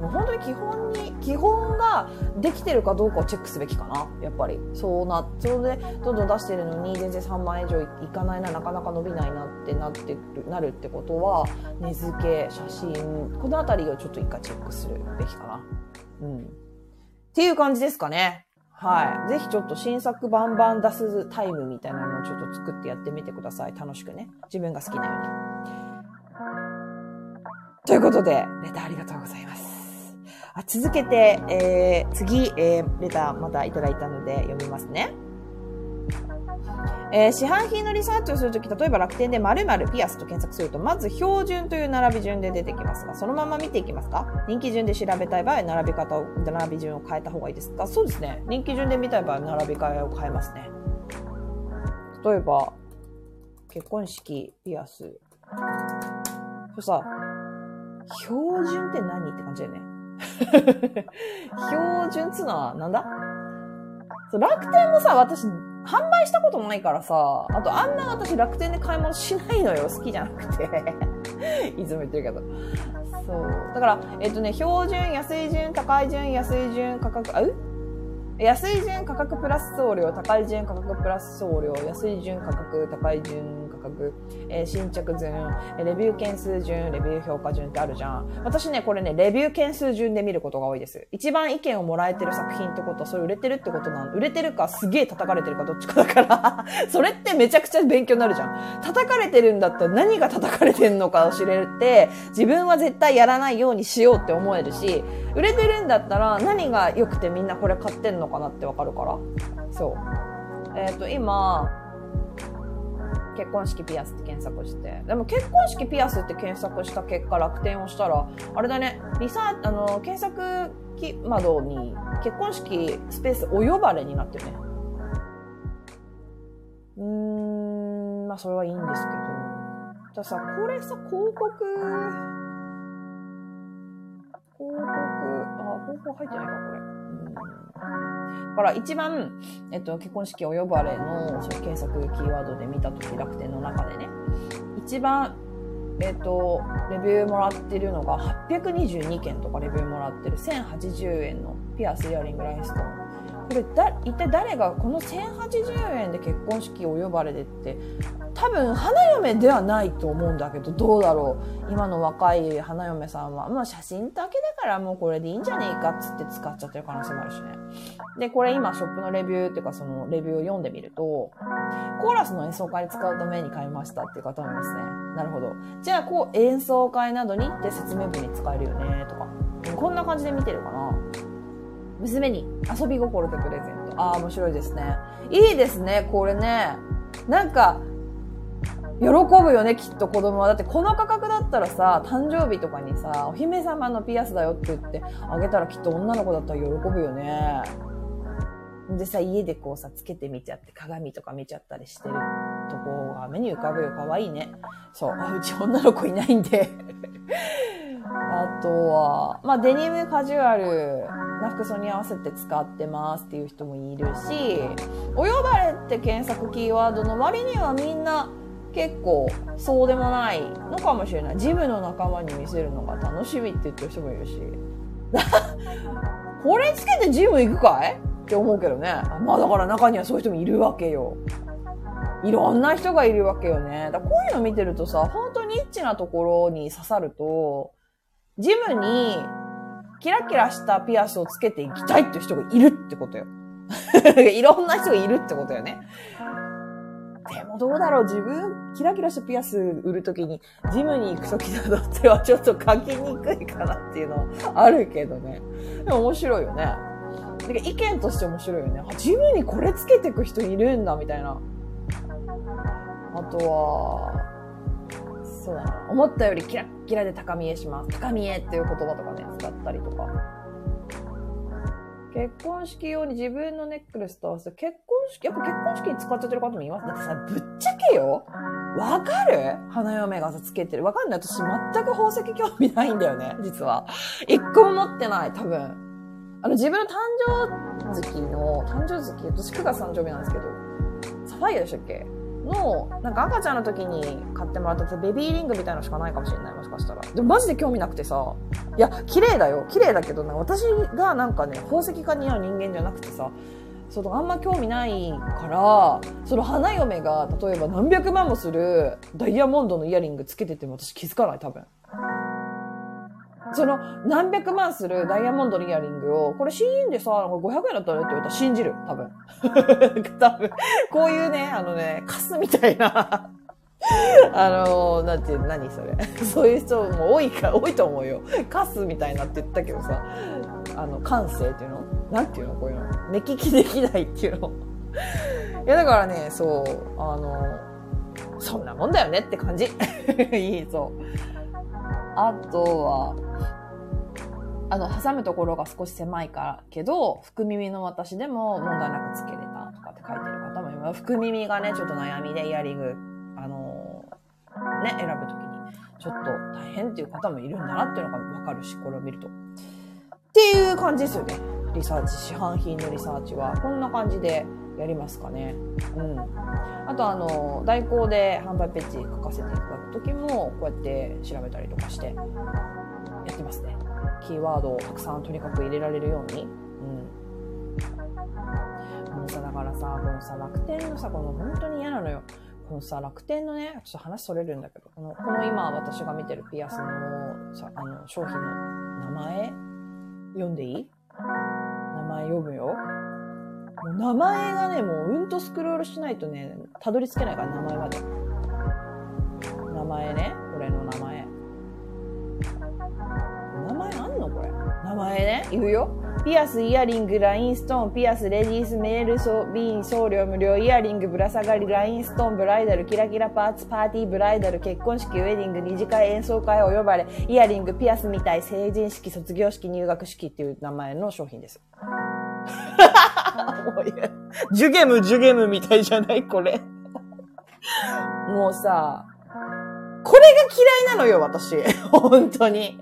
Speaker 1: もう本当に基本に、基本ができてるかどうかをチェックすべきかな。やっぱり。そうな、それでどんどん出してるのに全然3万円以上いかないな、なかなか伸びないなってなってる、なるってことは、値付け、写真、このあたりをちょっと一回チェックするべきかな。うん。っていう感じですかね。はい。ぜひちょっと新作バンバン出すタイムみたいなのをちょっと作ってやってみてください。楽しくね。自分が好きなように。ということで、レターありがとうございます。あ続けて、えー、次、えー、レターまたいただいたので読みますね。えー、市販品のリサーチをするとき、例えば楽天で〇〇ピアスと検索すると、まず標準という並び順で出てきますが、そのまま見ていきますか？人気順で調べたい場合、並び方を、並び順を変えた方がいいですか？そうですね。人気順で見たい場合、並び替えを変えますね。例えば、結婚式、ピアス。そしたら、標準って何？って感じだよね。標準っつうのはなんだ？そう楽天もさ、私、販売したことないからさ、あとあんな私楽天で買い物しないのよ。好きじゃなくて。いつも言ってるけど。そう。だから、えっとね、標準、安い順、高い順、安い順、価格、あう？安い順価格プラス送料、高い順価格プラス送料、安い順価格、高い順えー、新着順、レビュー件数順、レビュー評価順ってあるじゃん。私ね、これね、レビュー件数順で見ることが多いです。一番意見をもらえてる作品ってことは、それ売れてるってことなん売れてるかすげえ叩かれてるかどっちかだから それってめちゃくちゃ勉強になるじゃん。叩かれてるんだったら何が叩かれてんのかを知れるって、自分は絶対やらないようにしようって思えるし、売れてるんだったら何が良くてみんなこれ買ってんのかなってわかるから。そう。えっ、ー、と、今、結婚式ピアスって検索して。でも結婚式ピアスって検索した結果楽天をしたら、あれだね、リサあの、検索窓に結婚式スペースお呼ばれになってるね。うーん、まあそれはいいんですけど。じゃさ、これさ、広告、広告、あ、広告入ってないか、これ。うんから一番、えっと、結婚式お呼ばれの検索キーワードで見た時楽天の中でね、一番、えっと、レビューもらってるのが822件とかレビューもらってる1080円のピアスイヤリングラインストーン。これだ、一体誰がこの1080円で結婚式お呼ばれでって多分花嫁ではないと思うんだけどどうだろう。今の若い花嫁さんは。まあ写真だけだからもうこれでいいんじゃねえかっつって使っちゃってる可能性もあるしね。でこれ今ショップのレビューっていうかそのレビューを読んでみるとコーラスの演奏会に使うために買いましたっていう方もいますね。なるほど。じゃあこう演奏会などにって説明文に使えるよねとか。こんな感じで見てるかな。娘に遊び心でプレゼント。ああ、面白いですね。いいですね、これね。なんか、喜ぶよね、きっと子供は。だってこの価格だったらさ、誕生日とかにさ、お姫様のピアスだよって言ってあげたらきっと女の子だったら喜ぶよね。でさ、家でこうさ、つけてみちゃって、鏡とか見ちゃったりしてるとこが目に浮かぶよ。かわいいね。そう。あうち女の子いないんであとは、まあ、デニムカジュアルな服装に合わせて使ってますっていう人もいるし、お呼ばれって検索キーワードの割にはみんな結構そうでもないのかもしれない。ジムの仲間に見せるのが楽しみって言ってる人もいるし。これつけてジム行くかい？って思うけどね。まあだから中にはそういう人もいるわけよ。いろんな人がいるわけよね。だこういうの見てるとさ、本当にニッチなところに刺さると、ジムにキラキラしたピアスをつけていきたいっていう人がいるってことよ。いろんな人がいるってことよね。でもどうだろう？自分、キラキラしたピアス売るときに、ジムに行くときなどってはちょっと書きにくいかなっていうのはあるけどね。でも面白いよね。意見として面白いよね。あジムにこれつけてく人いるんだ、みたいな。あとは、そうだな。思ったよりキラッキラで高見えします。高見えっていう言葉とかね、使ったりとか。結婚式用に自分のネックレスと合わせて、結婚式、やっぱ結婚式に使っちゃってる方もいます。だってさ、ぶっちゃけよわかる？花嫁がさ、つけてる。わかんない。私全く宝石興味ないんだよね、実は。一個も持ってない、多分。あの、自分の誕生月の、誕生月、私9月誕生日なんですけど、サファイアでしたっけ？の、なんか赤ちゃんの時に買ってもらったベビーリングみたいなのしかないかもしれない、もしかしたら。でもマジで興味なくてさ、いや、綺麗だよ。綺麗だけど、な私がなんかね、宝石家に合う人間じゃなくてさ、そのあんま興味ないから、その花嫁が例えば何百万もするダイヤモンドのイヤリングつけてても私気づかない、多分。その何百万するダイヤモンドのイヤリングを、これ CN でさ、500円だったらって言われたら信じる？多分。多分。こういうね、あのね、カスみたいな あのー、なんていう、何それ。そういう人も多いか、多いと思うよ。カスみたいなって言ったけどさ、あの、感性っていうの？なんていうの？こういうの。目利きできないっていうの。いや、だからね、そう、あのー、そんなもんだよねって感じ。いい、そう。あとは、あの、挟むところが少し狭いからけど、福耳の私でも問題なくつけれたとかって書いてる方もいます。福耳がね、ちょっと悩みでイヤリング、あのー、ね、選ぶときに。ちょっと大変っていう方もいるんだなっていうのがわかるし、これを見ると。っていう感じですよね。リサーチ、市販品のリサーチは。こんな感じでやりますかね。うん。あとあの、代行で販売ページ書かせていただくときも、こうやって調べたりとかして、やってますね。キーワードをたくさんとにかく入れられるように。うん。もうさ、だからさ、このさ、楽天のさ、この本当に嫌なのよ。このさ、楽天のね、ちょっと話それるんだけど、この、この今私が見てるピアスのさ、あの、商品の名前？読んでいい？名前読むよ。名前がね、もううんとスクロールしないとね、たどり着けないから、名前まで。名前ね、これの名前。名前あんのこれ？名前ね、言うよ。ピアス、イヤリング、ラインストーン、ピアス、レディース、メール、ソビーン、送料無料、イヤリング、ぶら下がり、ラインストーン、ブライダル、キラキラパーツ、パーティー、ブライダル、結婚式、ウェディング、二次会、演奏会、お呼ばれ、イヤリング、ピアスみたい、成人式、卒業式、入学式っていう名前の商品です。もういジュゲム、ジュゲムみたいじゃないこれ。もうさ、これが嫌いなのよ、私。本当に。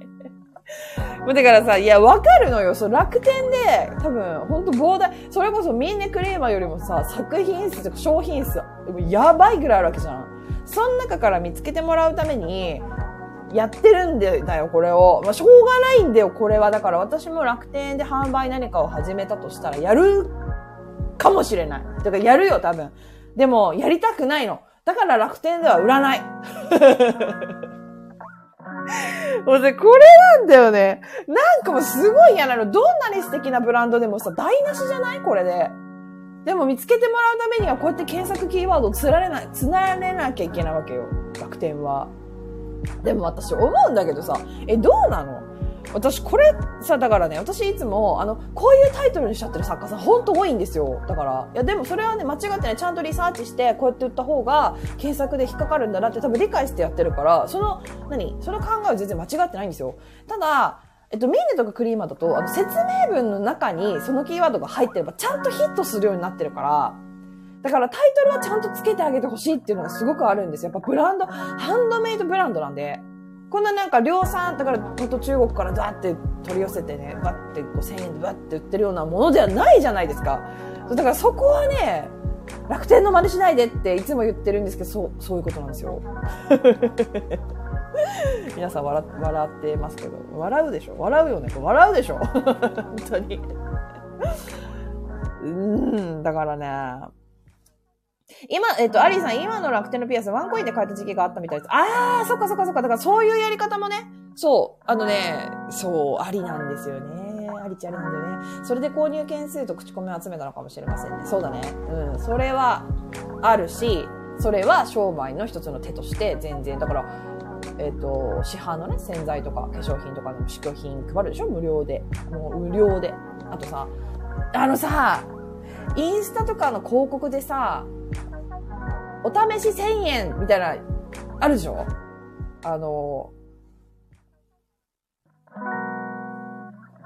Speaker 1: だからさ、いや、わかるのよ。そう、楽天で、多分、ほんと膨大、それこそミンネクレーマーよりもさ、作品数とか商品数、やばいぐらいあるわけじゃん。その中から見つけてもらうために、やってるんだよ、これを。まあ、しょうがないんだよ、これは。だから私も楽天で販売何かを始めたとしたら、やるかもしれない。だからやるよ、多分。でも、やりたくないの。だから楽天では売らない。もう、これなんだよね。なんかもうすごい嫌なの。どんなに素敵なブランドでもさ、台無しじゃない？これで。でも見つけてもらうためにはこうやって検索キーワードをつられない、つなれなきゃいけないわけよ。楽天は。でも私思うんだけどさ、え、どうなの？私これさ、だからね、私いつも、あの、こういうタイトルにしちゃってる作家さんほんと多いんですよ。だから、いやでもそれはね、間違ってね、ちゃんとリサーチして、こうやって売った方が、検索で引っかかるんだなって多分理解してやってるから、その、何？その考えは全然間違ってないんですよ。ただ、えっと、ミーネとかクリーマーだと、あの、説明文の中にそのキーワードが入ってれば、ちゃんとヒットするようになってるから、だからタイトルはちゃんと付けてあげてほしいっていうのがすごくあるんですよ。やっぱブランド、ハンドメイドブランドなんで。こんななんか量産、だからほんと中国からザーって取り寄せてね、バッて5000円でバッて売ってるようなものではないじゃないですか。だからそこはね、楽天の真似しないでっていつも言ってるんですけど、そう、そういうことなんですよ。皆さん笑笑ってますけど、笑うでしょ？笑うよね。笑うでしょ？本当に。うん、だからね、今、えっと、アリーさん、今の楽天のピアスワンコインで買えた時期があったみたいです。あー、そっかそっかそっか。だからそういうやり方もね、そう、あのね、そう、ありなんですよね。ありちゃありなんだよね。それで購入件数と口コミを集めたのかもしれませんね。そうだね。うん。それはあるし、それは商売の一つの手として全然、だから、えっ、ー、と、市販のね、洗剤とか化粧品とかの試供品配るでしょ？無料で。もう無料で。あとさ、あのさ、インスタとかの広告でさ、お試し1000円みたいな、あるでしょ？あの、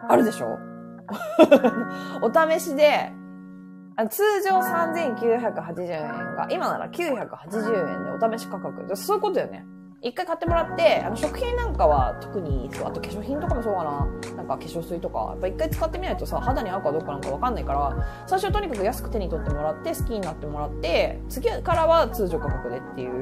Speaker 1: あるでしょ？お試しで、通常3980円が、今なら980円でお試し価格。そういうことよね。一回買ってもらって、あの、食品なんかは特に、そう、あと化粧品とかもそうかな。なんか化粧水とか、やっぱ一回使ってみないとさ、肌に合うかどうかなんかわかんないから、最初とにかく安く手に取ってもらって、好きになってもらって、次からは通常価格でっていう。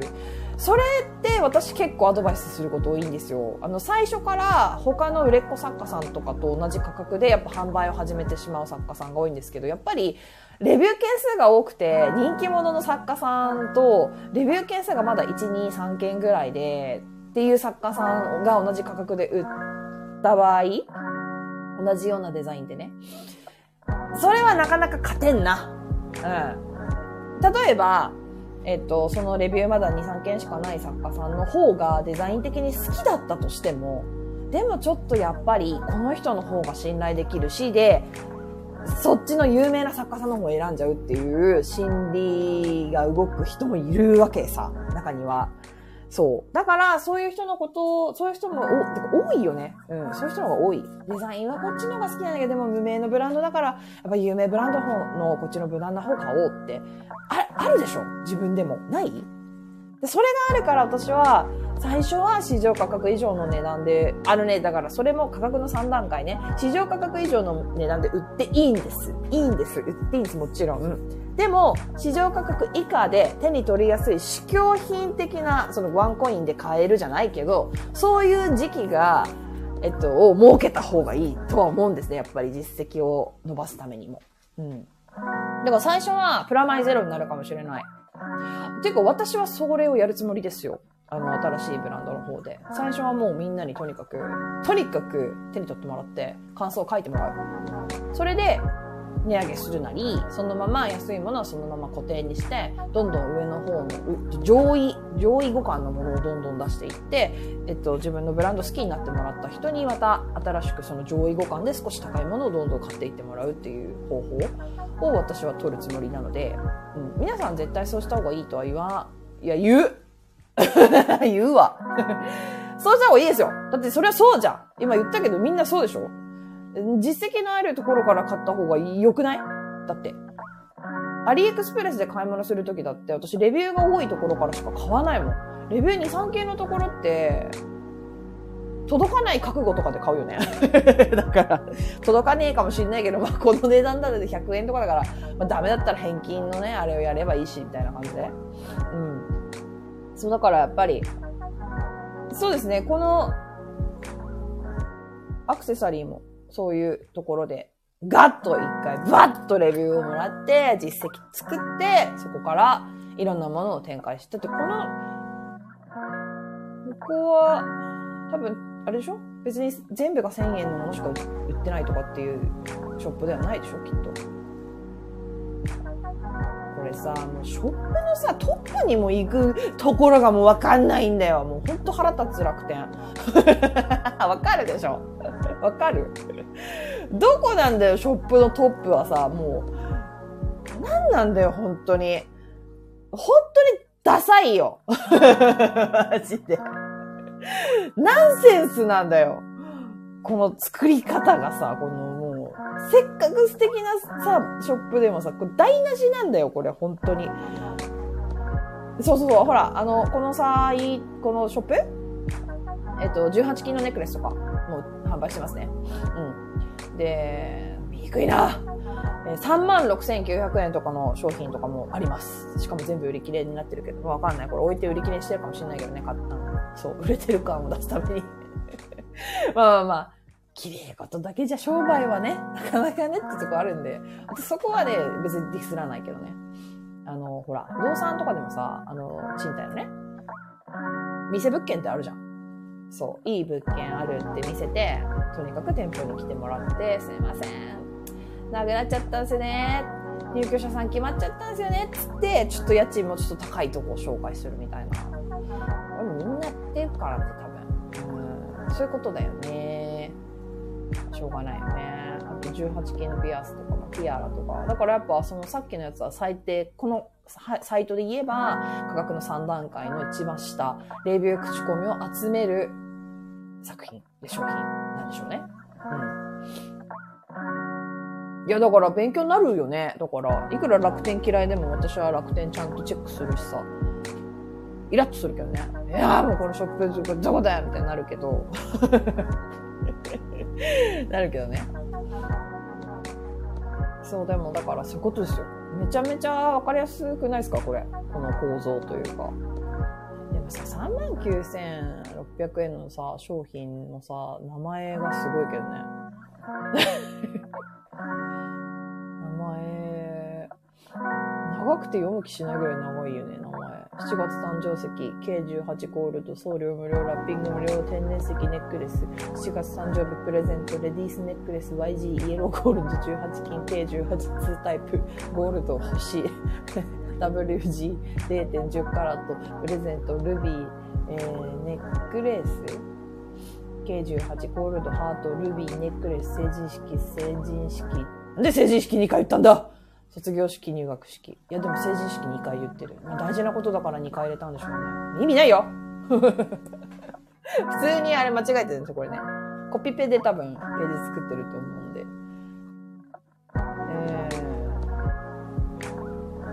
Speaker 1: それって私結構アドバイスすること多いんですよ。あの、最初から他の売れっ子作家さんとかと同じ価格でやっぱ販売を始めてしまう作家さんが多いんですけど、やっぱりレビュー件数が多くて、人気者の作家さんと、レビュー件数がまだ1、2、3件ぐらいで、っていう作家さんが同じ価格で売った場合、同じようなデザインでね。それはなかなか勝てんな。うん。例えば、えっと、そのレビューまだ2、3件しかない作家さんの方がデザイン的に好きだったとしても、でもちょっとやっぱりこの人の方が信頼できるし、で、そっちの有名な作家さんの方を選んじゃうっていう心理が動く人もいるわけさ、中には。そう。だから、そういう人のことを、そういう人も、お、てか多いよね。うん。そういう人の方が多い。デザインはこっちの方が好きなんだけど、でも無名のブランドだから、やっぱ有名ブランドのこっちの無難な方買おうって、あ、あるでしょ？自分でも。ない？でそれがあるから私は、最初は市場価格以上の値段で、あのね、だからそれも価格の3段階ね、市場価格以上の値段で売っていいんです。いいんです。売っていいんです、もちろん。でも、市場価格以下で手に取りやすい試供品的な、そのワンコインで買えるじゃないけど、そういう時期が、えっと、を設けた方がいいとは思うんですね。やっぱり実績を伸ばすためにも。うん。だから最初はプラマイゼロになるかもしれない。ていうか私はそれをやるつもりですよ。あの、新しいブランドの方で。最初はもうみんなにとにかく、とにかく手に取ってもらって、感想を書いてもらう。それで、値上げするなり、そのまま安いものはそのまま固定にして、どんどん上の方の上位、上位互換のものをどんどん出していって、えっと、自分のブランド好きになってもらった人にまた新しくその上位互換で少し高いものをどんどん買っていってもらうっていう方法を私は取るつもりなので、うん、皆さん絶対そうした方がいいとは言わ、いや、言う 言うわ そうした方がいいですよ。だってそれはそうじゃん。今言ったけどみんなそうでしょ？実績のあるところから買った方が良くない？だって。アリエクスプレスで買い物するときだって、私レビューが多いところからしか買わないもん。レビュー2、3件のところって、届かない覚悟とかで買うよね。だから、届かねえかもしんないけど、まあ、この値段だって100円とかだから、まあ、ダメだったら返金のね、あれをやればいいし、みたいな感じで。うん。そう、だからやっぱり、そうですね、この、アクセサリーも、そういうところで、ガッと一回、バッとレビューをもらって、実績作って、そこからいろんなものを展開して、て、この、ここは、多分、あれでしょ？別に全部が1000円のものしか売ってないとかっていうショップではないでしょきっと。れさ、もうショップのさ、トップにも行くところがもうわかんないんだよ。もうほんと腹立つ楽天。わかるでしょ？わかる？どこなんだよ、ショップのトップはさ、もう。何なんだよ、本当に。本当にダサいよ。マジで。ナンセンスなんだよ。この作り方がさ、このせっかく素敵なさ、ショップでもさ、これ台無しなんだよ、これ、本当に。そうそうそう、ほら、あの、このさ、いこのショップ？えっと、18金のネックレスとかも販売してますね。うん。で、見にくいな。3万6900円とかの商品とかもあります。しかも全部売り切れになってるけど、わかんない。これ置いて売り切れしてるかもしれないけどね、買ったの。そう、売れてる感を出すために まあまあまあ、綺麗事だけじゃ商売はね、なかなかねってとこあるんで、そこはね、別にディスらないけどね。あの、ほら、不動産とかでもさ、あの、賃貸のね、店物件ってあるじゃん。そう、いい物件あるって見せて、とにかく店舗に来てもらって、すいません。なくなっちゃったんすね。入居者さん決まっちゃったんすよね。つって、ちょっと家賃もちょっと高いとこを紹介するみたいな。これみんなやってるからね、多分。うん、そういうことだよね。しょうがないよね。あと18金のピアスとかも、ティアラとか。だからやっぱそのさっきのやつは最低、このサイトで言えば価格の3段階の一番下、レビュー口コミを集める作品で商品なんでしょうね。うん。いや、だから勉強になるよね。だから、いくら楽天嫌いでも私は楽天ちゃんとチェックするしさ。イラッとするけどね。いやもうこのショップどこだよみたいになるけど。なるけどね。そう、でもだからそういうことですよ。めちゃめちゃわかりやすくないですかこれ。この構造というか。でもさ、39,600円のさ、商品のさ、名前がすごいけどね。名前、長くて読む気しないぐらい長いよね、名前。7月誕生石、K18 ゴールド、送料無料、ラッピング無料、天然石ネックレス、7月誕生日プレゼント、レディースネックレス、YG、イエローゴールド18金、K18、2タイプ、ゴールド欲しい。WG、0.10カラット、プレゼント、ルビー、えー、ネックレス、K18 ゴールド、ハート、ルビー、ネックレス、成人式、成人式。なんで成人式2回言ったんだ？卒業式、入学式。いや、でも成人式2回言ってる。まあ大事なことだから2回入れたんでしょうね。意味ないよ 普通にあれ間違えてるんですよ、これね。コピペで多分ページ作ってると思うんで。え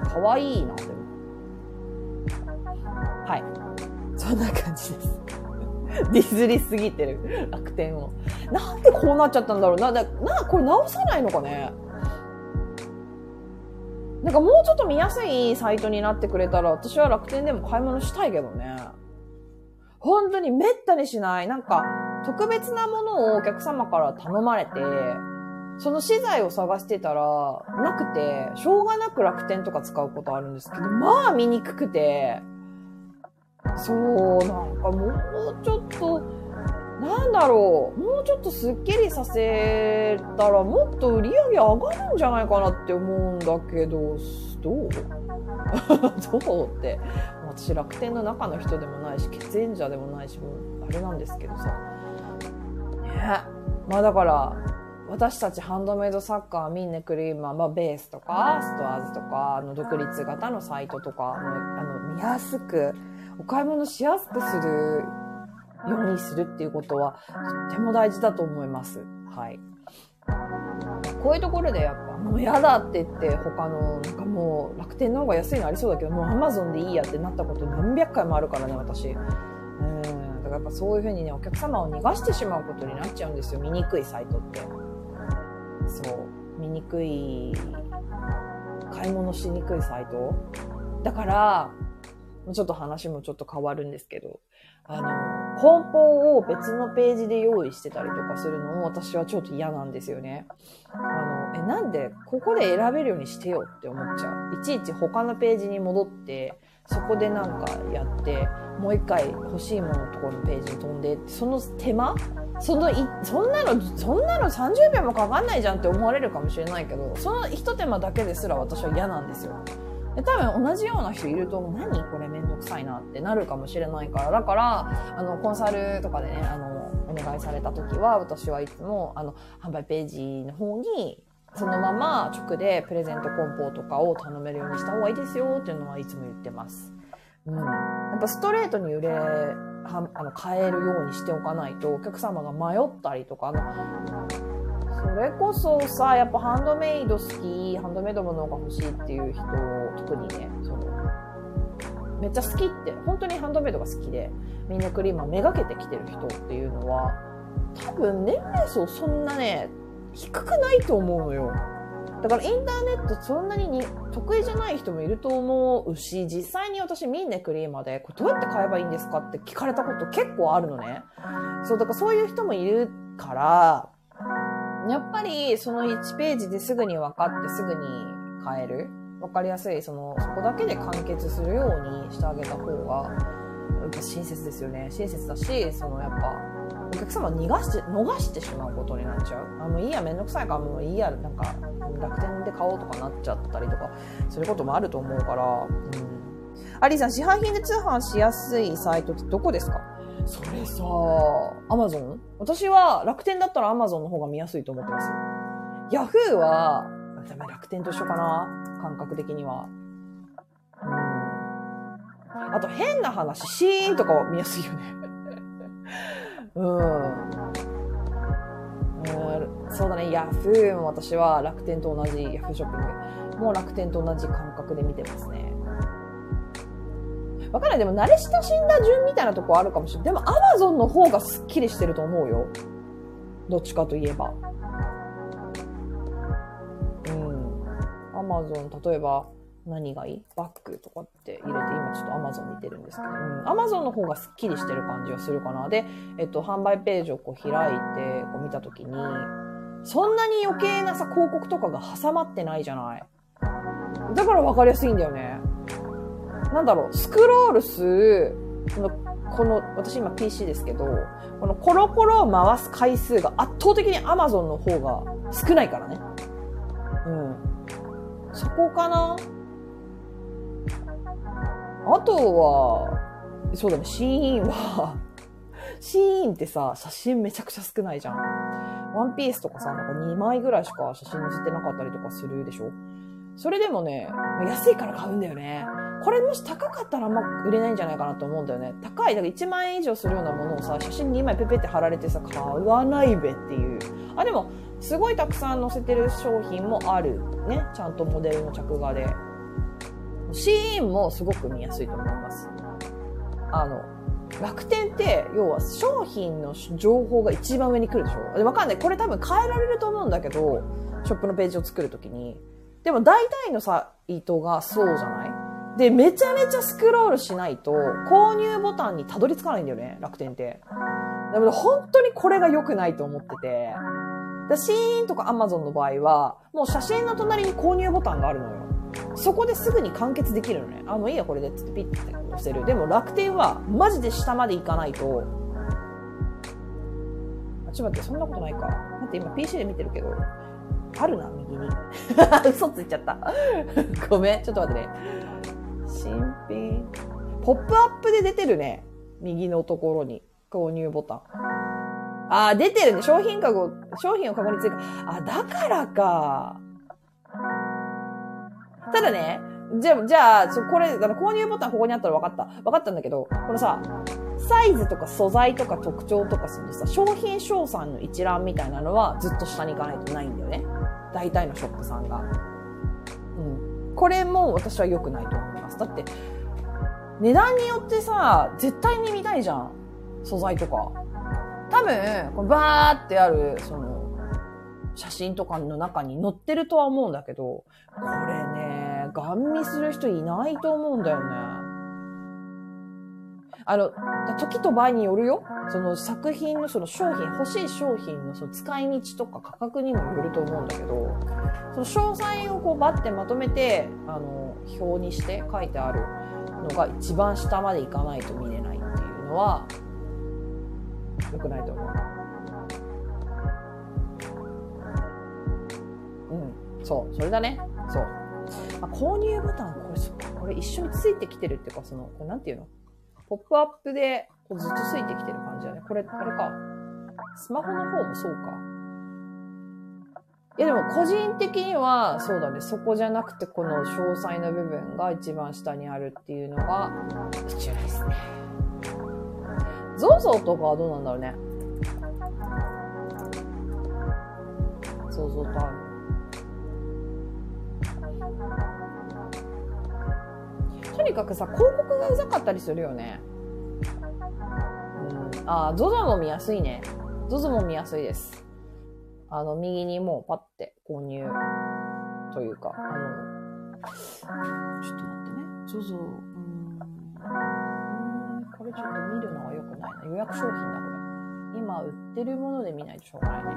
Speaker 1: ー、かわいいな、でも。はい。そんな感じです。ディスりすぎてる。楽天を。なんでこうなっちゃったんだろうな。な、な、これ直さないのかねなんかもうちょっと見やすいサイトになってくれたら、私は楽天でも買い物したいけどね。本当にめったにしない。なんか、特別なものをお客様から頼まれて、その資材を探してたら、なくて、しょうがなく楽天とか使うことあるんですけど、まあ見にくくて、そう、なんかもうちょっと、なんだろう、もうちょっとスッキリさせたらもっと売り上げ上がるんじゃないかなって思うんだけど、どう？どうって。私楽天の中の人でもないし、血縁者でもないし、もうあれなんですけどさ。ねまあだから、私たちハンドメイドサッカー、ミンネクリーマー、まあ、ベースとか、ストアーズとか、あの、独立型のサイトとか、あの、見やすく、お買い物しやすくするようにするっていうことは、とっても大事だと思います。はい。こういうところでやっぱ、もう嫌だって言って、他の、なんかもう、楽天の方が安いのありそうだけど、もうアマゾンでいいやってなったこと何百回もあるからね、私。うん。だからやっぱそういうふうにね、お客様を逃がしてしまうことになっちゃうんですよ。見にくいサイトって。そう見にくい買い物しにくいサイトだからちょっと話もちょっと変わるんですけどあの梱包を別のページで用意してたりとかするのも私はちょっと嫌なんですよね。あの、え、なんでここで選べるようにしてよって思っちゃう？いちいち他のページに戻って、そこでなんかやって、もう一回欲しいもののところのページに飛んで、その手間？そのい、そんなの、そんなの30秒もかかんないじゃんって思われるかもしれないけど、その一手間だけですら私は嫌なんですよ。で多分同じような人いると、何これめんどくさいなってなるかもしれないから、だから、あの、コンサルとかでね、あの、お願いされた時は、私はいつも、あの、販売ページの方に、そのまま直でプレゼント梱包とかを頼めるようにした方がいいですよっていうのはいつも言ってます。うん。やっぱストレートに売れはあの買えるようにしておかないとお客様が迷ったりとかあのそれこそさやっぱハンドメイド好きハンドメイドものが欲しいっていう人特にねそのめっちゃ好きって本当にハンドメイドが好きでみんなクリーマーめがけてきてる人っていうのは多分年齢層そんなね低くないと思うのよ。だからインターネットそんなにに得意じゃない人もいると思うし、実際に私ミンネクリーマで、これどうやって買えばいいんですかって聞かれたこと結構あるのね。そう、だからそういう人もいるから、やっぱりその1ページですぐに分かってすぐに買える。分かりやすい、その、そこだけで完結するようにしてあげた方が、やっぱ親切ですよね。親切だし、そのやっぱ、お客様逃がして、逃してしまうことになっちゃう。あ、もういいや、めんどくさいからもういいや、なんか、楽天で買おうとかなっちゃったりとか、することもあると思うから、うん。アリーさん、市販品で通販しやすいサイトってどこですか？それさ、アマゾン私は楽天だったらアマゾンの方が見やすいと思ってますよ。ヤフーは、楽天と一緒かな？感覚的には。うん。あと変な話、シーンとかは見やすいよね。うん。そうだね、ヤフーも私は楽天と同じ、ヤフーショッピングもう楽天と同じ感覚で見てますね。わかんない。でも慣れ親しんだ順みたいなとこあるかもしれない。でも Amazon の方がスッキリしてると思うよ。どっちかといえば。うん。Amazon、例えば、何がいい？バッグとかって入れて、今ちょっと Amazon 見てるんですけど、うん、Amazon の方がスッキリしてる感じがするかな。で、えっと、販売ページをこう開いて、こう見たときに、そんなに余計なさ、広告とかが挟まってないじゃない。だから分かりやすいんだよね。なんだろう、スクロール数、この、この、私今 PC ですけど、このコロコロを回す回数が圧倒的に Amazon の方が少ないからね。うん。そこかなあとは、そうだね、シーンは シーンってさ、写真めちゃくちゃ少ないじゃん。ワンピースとかさ、なんか2枚ぐらいしか写真載せてなかったりとかするでしょ？それでもね、安いから買うんだよね。これもし高かったらあんま売れないんじゃないかなと思うんだよね。高い、だから1万円以上するようなものをさ、写真2枚ペペって貼られてさ、買わないべっていう。あ、でも、すごいたくさん載せてる商品もある。ね。ちゃんとモデルの着画で。シーンもすごく見やすいと思います。あの、楽天って、要は商品の情報が一番上に来るでしょわかんない。これ多分変えられると思うんだけど、ショップのページを作るときに。でも大体のサイトがそうじゃない？で、めちゃめちゃスクロールしないと、購入ボタンにたどり着かないんだよね、楽天って。だから本当にこれが良くないと思ってて。だシーンとかアマゾンの場合は、もう写真の隣に購入ボタンがあるのよ。そこですぐに完結できるのね。あ、もういいや、これで、つってピッて押せる。でも楽天は、マジで下まで行かないと、あ、ちょっと待って、そんなことないか。待って、今 PC で見てるけど、あるな、右に。嘘ついちゃった。ごめん、ちょっと待ってね。新品。ポップアップで出てるね。右のところに、購入ボタン。あー、出てるね。商品かご、商品をカゴに追加。あ、だからか。ただね、じゃあ、じゃあ、これ、あの購入ボタンここにあったら分かった。分かったんだけど、このさ、サイズとか素材とか特徴とかするとさ、商品詳細の一覧みたいなのはずっと下に行かないとないんだよね。大体のショップさんが。うん。これも私は良くないと思います。だって、値段によってさ、絶対に見たいじゃん。素材とか。多分、このバーってある、その、写真とかの中に載ってるとは思うんだけど、これね、ガン見する人いないと思うんだよね。あの、時と場合によるよ。その作品のその商品、欲しい商品のその使い道とか価格にもよると思うんだけど、その詳細をこうバッてまとめて、あの、表にして書いてあるのが一番下までいかないと見れないっていうのは、良くないと思う。うん。そう。それだね。そう。あ、購入ボタン、これ、これ一緒についてきてるっていうか、その、これなんていうの？ポップアップでこうずっとついてきてる感じだね。これ、あれか。スマホの方もそうか。いやでも個人的には、そうだね。そこじゃなくて、この詳細の部分が一番下にあるっていうのが、必要ですね。ゾウゾウとかはどうなんだろうね。ゾウゾウとある。とにかくさ、広告がうざかったりするよね。うん。あ、ゾゾも見やすいね。ゾゾも見やすいです。あの、右にもうパッて購入というか、あの、ちょっと待ってね。ゾゾ、うーん。これちょっと見るのが良くないな。予約商品だ、これ。今売ってるもので見ないとしょうがないね。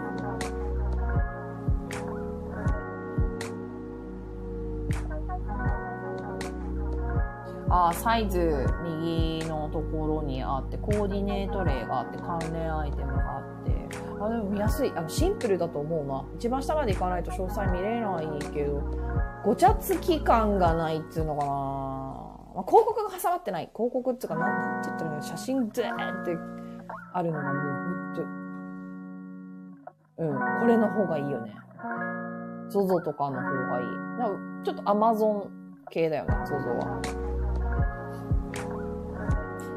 Speaker 1: あサイズ右のところにあって、コーディネート例があって、関連アイテムがあって、あ、でも見やすい。あの、シンプルだと思うな。一番下まで行かないと詳細見れないけど、ごちゃつき感がないっていうのかな。まあ、広告が挟まってない。広告っていうか、なんて言ったらいいの写真ズーンってあるのがもう、ほんと、うん、これの方がいいよね。ZOZO とかの方がいい。なんかちょっと Amazon 系だよね、ZOZO は。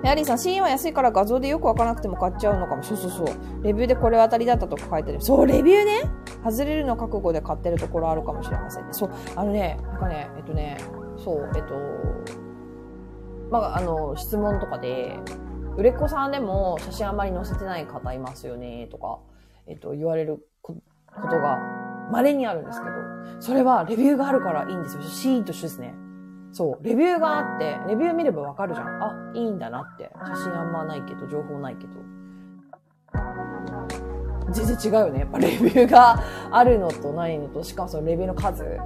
Speaker 1: ヤリーさ、シーンは安いから画像でよくわからなくても買っちゃうのかも。そうそうそう。レビューでこれ当たりだったとか書いてる。そう、レビューね。外れるの覚悟で買ってるところあるかもしれませんね。そう、あのね、なんかね、えっとね、そう、えっと、まあ、あの、質問とかで、売れっ子さんでも写真あんまり載せてない方いますよね、とか、えっと、言われることが稀にあるんですけど、それはレビューがあるからいいんですよ。シーンと一緒ですね。そう。レビューがあって、レビュー見ればわかるじゃん。あ、いいんだなって。写真あんまないけど、情報ないけど。全然違うよね。やっぱレビューがあるのとないのと、しかもそのレビューの数。や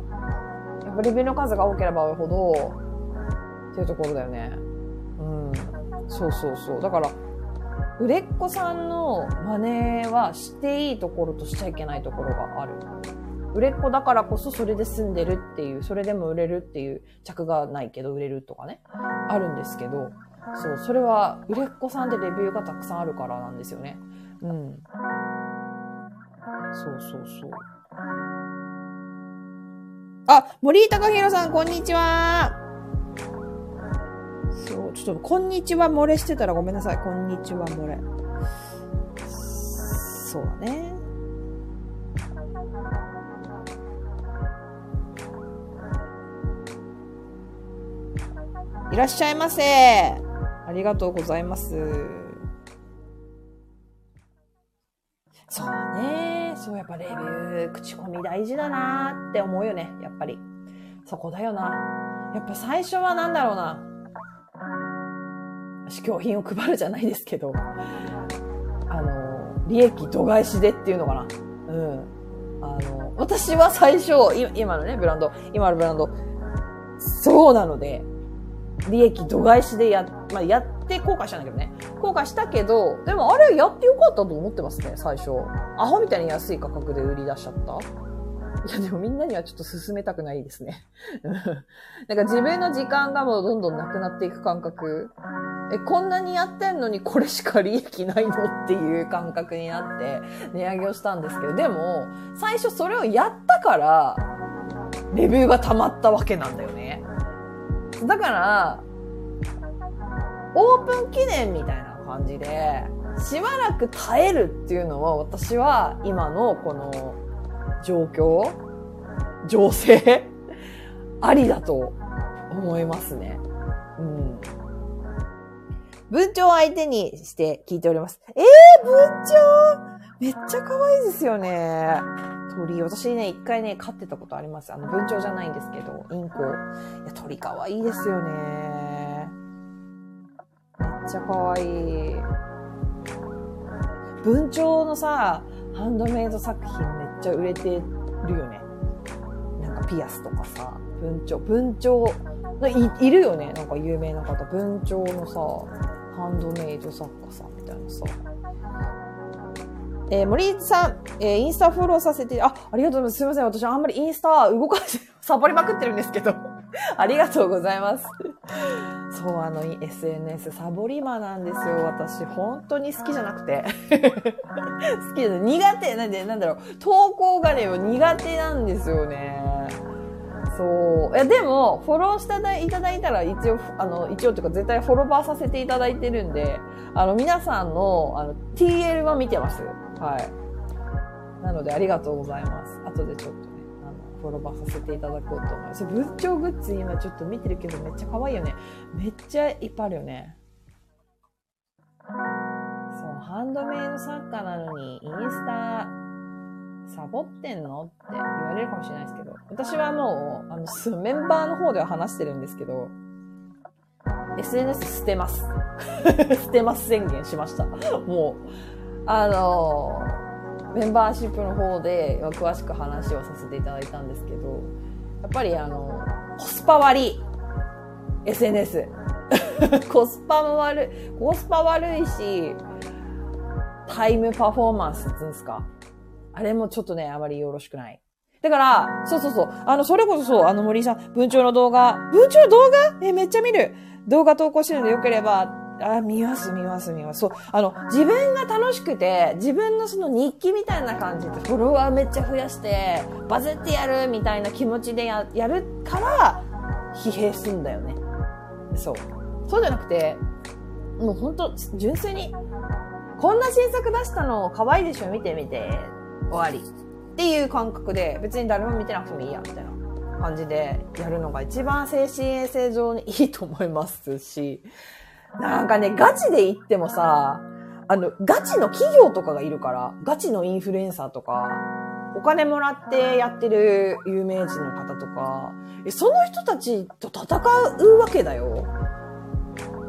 Speaker 1: っぱレビューの数が多ければ多いほど、っていうところだよね。うん。そうそうそう。だから、売れっ子さんの真似はしていいところとしちゃいけないところがある。売れっ子だからこそそれで住んでるっていう、それでも売れるっていう着がないけど売れるとかね、あるんですけど、そう、それは売れっ子さんでレビューがたくさんあるからなんですよね。うん。そうそうそう。あ、森井隆弘さん、こんにちは。そう、ちょっと、こんにちは漏れしてたらごめんなさい。こんにちは漏れ。そうだね。いらっしゃいませ。ありがとうございます。そうね。そう、やっぱレビュー、口コミ大事だなって思うよね。やっぱり。そこだよな。やっぱ最初はなんだろうな。試供品を配るじゃないですけど、あの、利益度外視でっていうのかな。うん。あの、私は最初、今のね、ブランド、今のブランド、そうなので、利益度外視でや、まあ、やって後悔したんだけどね。後悔したけど、でもあれやってよかったと思ってますね、最初。アホみたいに安い価格で売り出しちゃった。いや、でもみんなにはちょっと進めたくないですね。なんか自分の時間がもうどんどんなくなっていく感覚。え、こんなにやってんのにこれしか利益ないのっていう感覚になって値上げをしたんですけど、でも、最初それをやったから、レビューが溜まったわけなんだよね。だから、オープン記念みたいな感じで、しばらく耐えるっていうのは私は今のこの状況情勢ありだと思いますね。うん。文鳥を相手にして聞いております。えー、文鳥？めっちゃ可愛いですよね。鳥。私ね、一回ね、飼ってたことあります。あの、文鳥じゃないんですけど、インコ。いや、鳥可愛いいですよね。めっちゃ可愛い。文鳥のさ、ハンドメイド作品めっちゃ売れてるよね。なんかピアスとかさ、文鳥、文鳥、いいるよねなんか有名な方。文鳥のさ、ハンドメイド作家さんみたいなさ。えー、森内さん、えー、インスタフォローさせて、あ、ありがとうございます。すいません。私あんまりインスタ動かして、サボりまくってるんですけど。ありがとうございます。そう、あの、SNS サボり魔なんですよ。私、本当に好きじゃなくて。好きじゃない。苦手、なんで、なんだろう。投稿がね、苦手なんですよね。そう。いや、でも、フォローしていただいたら、一応、あの、一応というか、絶対フォロバーさせていただいてるんで、あの、皆さんの、あの、TL は見てます。はい。なので、ありがとうございます。後でちょっとね、あの、フォロバーさせていただこうと思います。仏頂グッズ今ちょっと見てるけど、めっちゃ可愛いよね。めっちゃいっぱいあるよね。そう、ハンドメイド作家なのに、インスタ、サボってんの？って言われるかもしれないですけど、私はもう、あの、メンバーの方では話してるんですけど、SNS 捨てます。捨てます宣言しました。もう、あの、メンバーシップの方で詳しく話をさせていただいたんですけど、やっぱりあの、コスパ悪い。SNS。コスパも悪い、コスパ悪いし、タイムパフォーマンスって言うんですかあれもちょっとね、あまりよろしくない。だから、そうそうそう。あの、それこそそう、あの森さん、文鳥の動画。文鳥の動画？え、めっちゃ見る。動画投稿してるのでよければ、あ、見ます、見ます、見ます。そう。あの、自分が楽しくて、自分のその日記みたいな感じで、フォロワーめっちゃ増やして、バズってやるみたいな気持ちでや、やるから、疲弊すんだよね。そう。そうじゃなくて、もうほんと、純粋に、こんな新作出したの可愛いでしょ？見てみて。終わり。っていう感覚で、別に誰も見てなくてもいいや、みたいな感じでやるのが一番精神衛生上にいいと思いますし、なんかね、ガチで言ってもさ、あの、ガチの企業とかがいるから、ガチのインフルエンサーとか、お金もらってやってる有名人の方とか、その人たちと戦うわけだよ。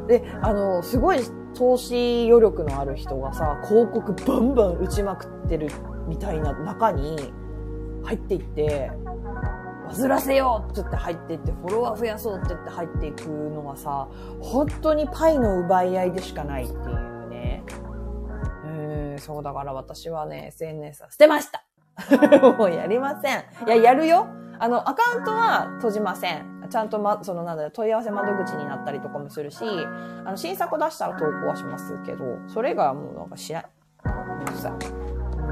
Speaker 1: で、あの、すごい投資余力のある人がさ、広告バンバン打ちまくってるみたいな中に入っていって、バズらせようって言って入っていって、フォロワー増やそうって言って入っていくのはさ、本当にパイの奪い合いでしかないっていうね。うん、そうだから私はね、SNS は捨てました もうやりません。いや、やるよ。あの、アカウントは閉じません。ちゃんとま、そのなんだ問い合わせ窓口になったりとかもするし、あの、新作出したら投稿はしますけど、それがもうなんかしない。めんどくさい。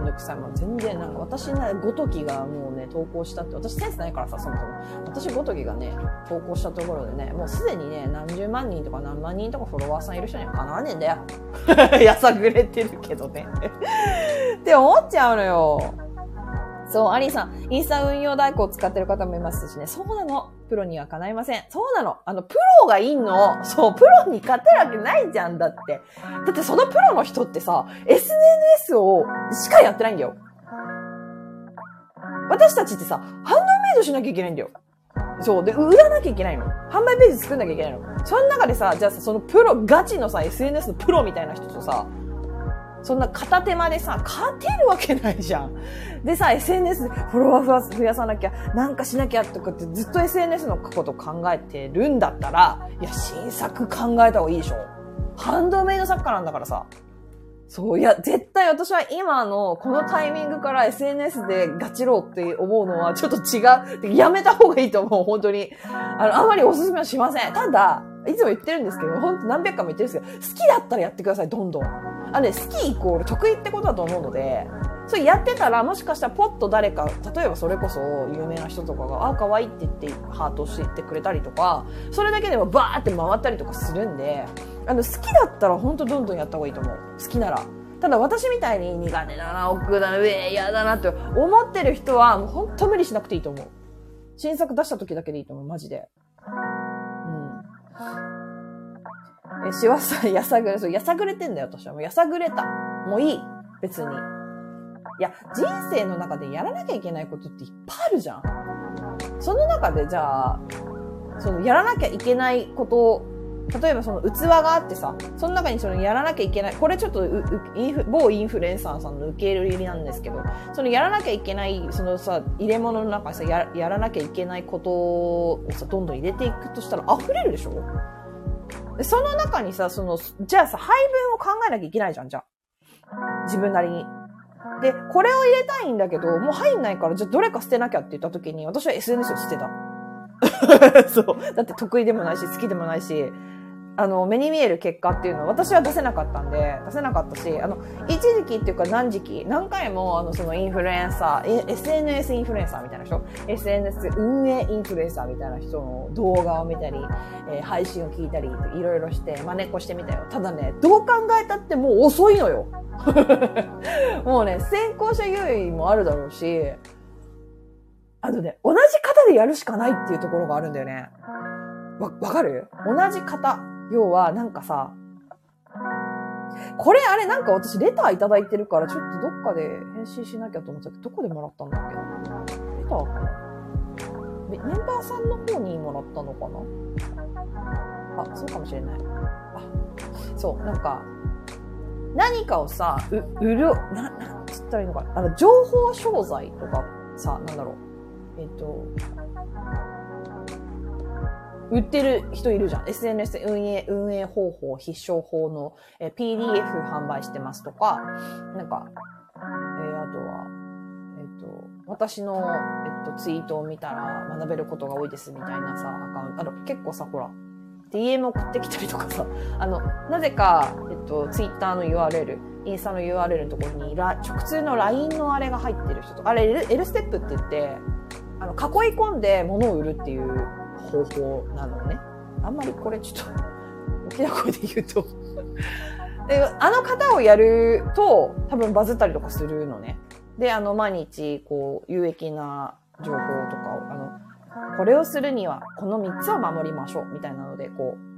Speaker 1: んどくさい。もう全然、なんか私ね、ごときがもうね、投稿したって、私センスないからさ、そもそも。私ごときがね、投稿したところでね、もうすでにね、何十万人とか何万人とかフォロワーさんいる人にはかなわねえんだよ。やさぐれてるけどね。って思っちゃうのよ。そう、アリーさん、インスタ運用代行を使ってる方もいますしね。そうなの。プロにはかないません。そうなの。あの、プロがいんの。そう、プロに勝てるわけないじゃんだって。だってそのプロの人ってさ、SNS をしかやってないんだよ。私たちってさ、ハンドメイドしなきゃいけないんだよ。そう。で、売らなきゃいけないの。販売ページ作んなきゃいけないの。その中でさ、じゃあさ、そのプロ、ガチのさ、SNS のプロみたいな人とさ、そんな片手間でさ、勝てるわけないじゃん。でさ、SNS でフォロワー増やさなきゃ、なんかしなきゃとかってずっと SNS のこと考えてるんだったら、いや、新作考えた方がいいでしょ。ハンドメイド作家なんだからさ。そう、いや、絶対私は今のこのタイミングから SNS でガチろうって思うのはちょっと違う。やめた方がいいと思う、本当に。あの、あまりおすすめはしません。ただ、いつも言ってるんですけど、本当何百回も言ってるんですけど、好きだったらやってください、どんどん。あのね、好きイコール得意ってことだと思うので、それやってたら、もしかしたらポッと誰か、例えばそれこそ有名な人とかが、あ、可愛いって言ってハートしてくれたりとか、それだけでもバーって回ったりとかするんで、あの、好きだったら本当どんどんやった方がいいと思う。好きなら。ただ私みたいに苦手だな、奥だな、上嫌だなって思ってる人はもう本当無理しなくていいと思う。新作出した時だけでいいと思う、マジで。え、しわさん、やさぐれ、そう、やさぐれてんだよ、私は。もうやさぐれた。もういい。別に。いや、人生の中でやらなきゃいけないことっていっぱいあるじゃん。その中でじゃあ、そのやらなきゃいけないこと例えばその器があってさ、その中にそのやらなきゃいけない、これちょっとインフ某インフルエンサーさんの受け入れなんですけど、そのやらなきゃいけない、そのさ、入れ物の中にさ、ややらなきゃいけないことをさ、どんどん入れていくとしたら溢れるでしょ？でその中にさ、その、じゃあさ、配分を考えなきゃいけないじゃん、じゃあ。自分なりに。で、これを入れたいんだけど、もう入んないから、じゃあどれか捨てなきゃって言った時に、私は SNS を捨てた。そう。だって得意でもないし、好きでもないし、あの、目に見える結果っていうのは私は出せなかったんで、出せなかったし、あの、一時期っていうか何時期、何回も、あの、そのインフルエンサー、SNS インフルエンサーみたいな人、SNS 運営インフルエンサーみたいな人の動画を見たり、えー、配信を聞いたり、いろいろして、真似っこしてみたよ。ただね、どう考えたってもう遅いのよ。もうね、先行者優位もあるだろうし、あとね、同じ型でやるしかないっていうところがあるんだよね。わ、わかる？同じ型。要は、なんかさ、これあれなんか私レターいただいてるからちょっとどっかで返信しなきゃと思ったけど、どこでもらったんだっけな？レターかな？メンバーさんの方にもらったのかな？あ、そうかもしれない。あ、そう、なんか、何かをさ、う、売る、な、なんつったらいいのかな？あの、情報商材とかさ、なんだろう？えっ、と、売ってる人いるじゃん。SNS 運営、運営方法、必勝法の、え PDF 販売してますとか、なんか、えー、あとは、えっ、と、私の、えっ、と、ツイートを見たら学べることが多いですみたいなさ、アカウント、あの、結構さ、ほら、DM 送ってきたりとかさ、あの、なぜか、えっと、Twitter の URL、インスタの URL のところに、直通の LINE のあれが入ってる人とか、あれ L ステップって言って、あの、囲い込んで物を売るっていう方法なのね。あんまりこれちょっと、大きな声で言うと で、あの方をやると、多分バズったりとかするのね。で、あの、毎日、こう、有益な情報とかを、あの、これをするには、この3つを守りましょう、みたいなので、こう、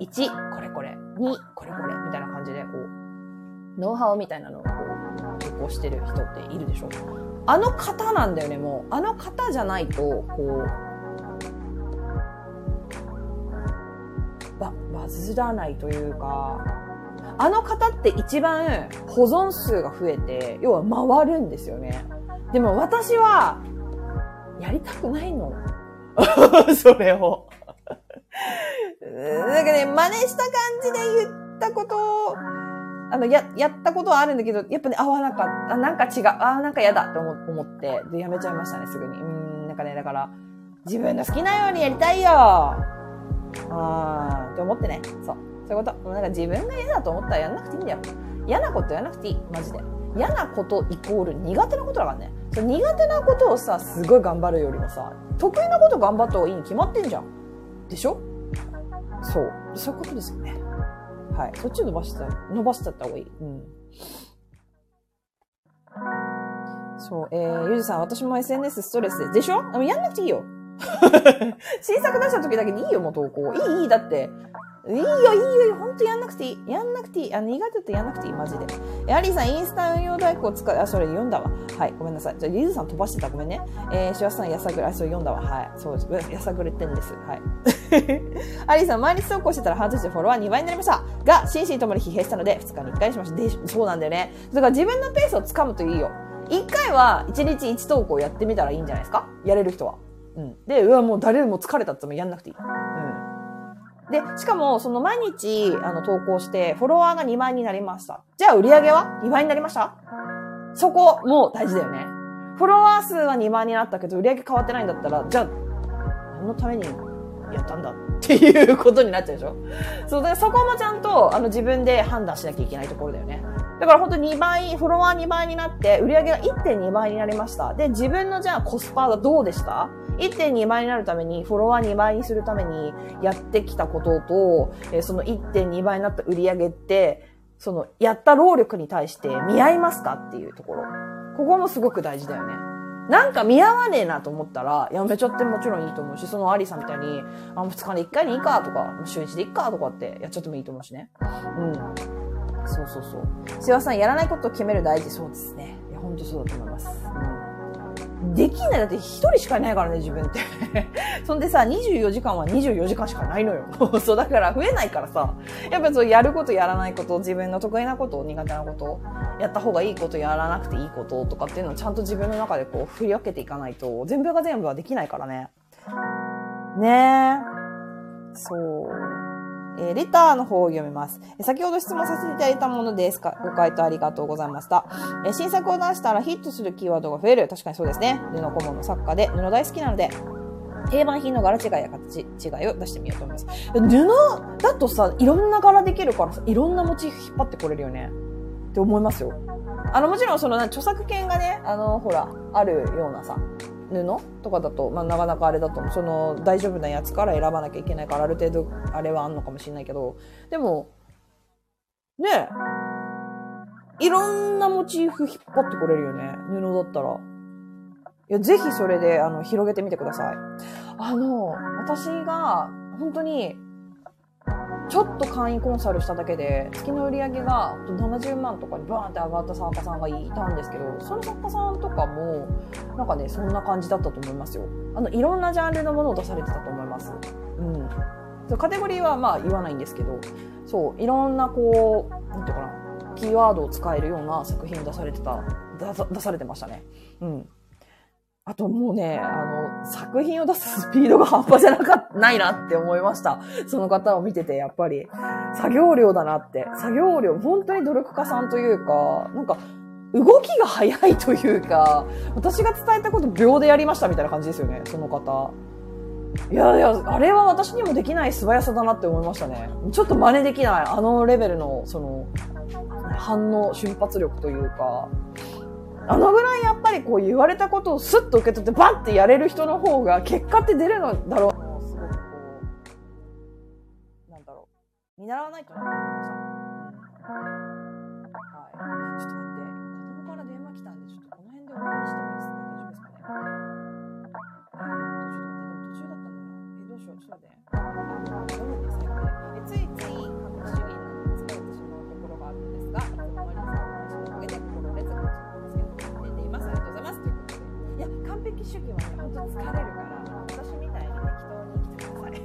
Speaker 1: 1、1、これこれ、2、これこれ、みたいな感じで、こう、ノウハウみたいなのをこう、受講してる人っているでしょあの方なんだよね、もう。あの方じゃないと、こう、バ、バズらないというか、あの方って一番保存数が増えて、要は回るんですよね。でも私は、やりたくないの。それを。なんかね、真似した感じで言ったことを、あの、や、やったことはあるんだけど、やっぱね、合わなかった。あ、なんか違う。あ、なんか嫌だって思思って、で、やめちゃいましたね、すぐに。うん、なんかね、だから、自分の好きなようにやりたいよあーって思ってね。そう。そういうこと。なんか自分が嫌だと思ったらやんなくていいんだよ。嫌なことやんなくていい。マジで。嫌なことイコール苦手なことだからね。そ苦手なことをさ、すごい頑張るよりもさ、得意なこと頑張った方がいいに決まってんじゃん。でしょ？そう。そういうことですよね。はい。そっち伸ばした、伸ばしちゃった方がいい。うん。そう、えー、ゆずさん、私も SNS ストレスで。でしょ？やんなくていいよ。新作出した時だけでいいよ、もう投稿。いい、いい。だって、いいよ、いいよ、ほんとやんなくていい。やんなくていい。あの、苦手ってやんなくていい、マジで。え、アリーさん、インスタ運用代行使う、あ、それ読んだわ。はい、ごめんなさい。じゃあ、ゆずさん飛ばしてた。ごめんね。えー、しわさん、やさぐれ、あ、それ読んだわ。はい。そうです。やさぐれてんです。はい。アリーさん、毎日投稿してたら半年でフォロワー2倍になりました。が、心身ともに疲弊したので、2日に1回にしました。で、そうなんだよね。だから自分のペースをつかむといいよ。1回は1日1投稿やってみたらいいんじゃないですか？やれる人は。うん。で、うわ、もう誰も疲れたってもやんなくていい。うん。で、しかも、その毎日、あの、投稿して、フォロワーが2万になりました。じゃあ、売り上げは？2倍になりました？そこ、もう大事だよね。フォロワー数は2万になったけど、売り上げ変わってないんだったら、じゃあ、何のためにやったんだっていうことになっちゃうでしょそう、だからそこもちゃんと、あの、自分で判断しなきゃいけないところだよね。だから本当2倍、フォロワー2倍になって、売り上げが1.2倍になりました。で、自分のじゃあコスパはどうでした？1.2倍になるために、フォロワー2倍にするためにやってきたことと、えその1.2倍になった売り上げって、その、やった労力に対して見合いますかっていうところ。ここもすごく大事だよね。なんか見合わねえなと思ったら、やめちゃってもちろんいいと思うし、そのアリさんみたいに、あ、2日で1回でいいかとか、週1でいいかとかってやっちゃってもいいと思うしね。うん。そうそうそう。しわさん、やらないことを決める大事。そうですね。いや、ほんとそうだと思います。うんできない。だって一人しかいないからね、自分って。そんでさ、24時間は24時間しかないのよ。そう、だから増えないからさ。やっぱそう、やることやらないこと、自分の得意なこと、苦手なこと、やった方がいいこと、やらなくていいこととかっていうのをちゃんと自分の中でこう、振り分けていかないと、全部が全部はできないからね。ねえ。そう。えー、レターの方を読みます。先ほど質問させていただいたものですか？ご回答ありがとうございました。えー、新作を出したらヒットするキーワードが増える。確かにそうですね。布顧問の作家で布大好きなので、定番品の柄違いや形違いを出してみようと思います。布だとさ、いろんな柄できるからさ、いろんなモチーフ引っ張ってこれるよね。って思いますよ。あの、もちろんその、著作権がね、あの、ほら、あるようなさ、布とかだと、まあ、なかなかあれだとその大丈夫なやつから選ばなきゃいけないからある程度あれはあんのかもしれないけどでもねいろんなモチーフ引っ張ってこれるよね布だったら。いや、ぜひそれで、あの、広げてみてください。あの、私が、本当に、ちょっと会員コンサルしただけで、月の売り上げが70万とかにバーンって上がった作家さんがいたんですけど、その作家さんとかも、なんかね、そんな感じだったと思いますよ。あの、いろんなジャンルのものを出されてたと思います。うん。カテゴリーはまあ言わないんですけど、そう、いろんなこう、なんていうかな、キーワードを使えるような作品を出されてた、出されてましたね。うん。あともうね、あの、作品を出すスピードが半端じゃなかった、ないなって思いました。その方を見てて、やっぱり、作業量だなって。作業量、本当に努力家さんというか、なんか、動きが早いというか、私が伝えたこと秒でやりましたみたいな感じですよね、その方。いやいや、あれは私にもできない素早さだなって思いましたね。ちょっと真似できない、あのレベルの、その、反応、瞬発力というか、あのぐらいやっぱりこう言われたことをスッと受け取ってバッてやれる人の方が結果って出るのだろう。もうすごくこう、なんだろう。見習わないとなと思いました。はい。ちょっと待って。子供から電話来たんで、ちょっとこの辺で終わりにして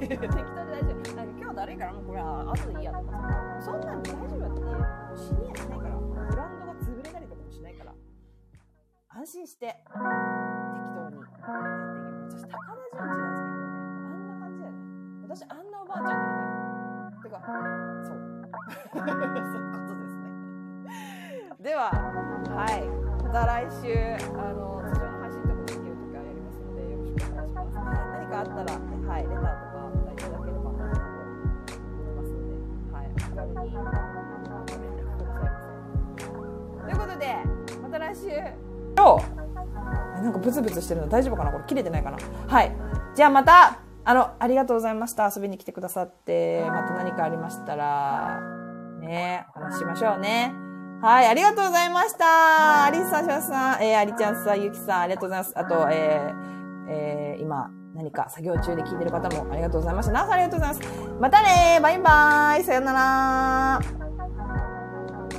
Speaker 1: 適当で大丈夫。なんか今日だるいからもうこれは後でいいやとかさそんなん大丈夫。だって死にやしないからブランドが潰れたりとかもしないから安心して適当にやっていけば私高田純次なんだよねあんな感じだよね私あんなおばあちゃんになりたいてかそうそういうことですねでははいまた来週あの通常の配信とかできる時間やりますのでよろしくお願いします何かあったら、ね、はい、レターということで、また来週。今日なんかブツブツしてるの大丈夫かなこれ切れてないかなはい。じゃあまた、あの、ありがとうございました。遊びに来てくださって、また何かありましたら、ね、お話ししましょうね。はい、ありがとうございました。アリスさん、シャさん、えー、アリちゃんさん、ゆきさん、ありがとうございます。あと、えー、えー、今、何か作業中で聞いてる方もありがとうございました。ナースありがとうございます。またねバイバーイさよなら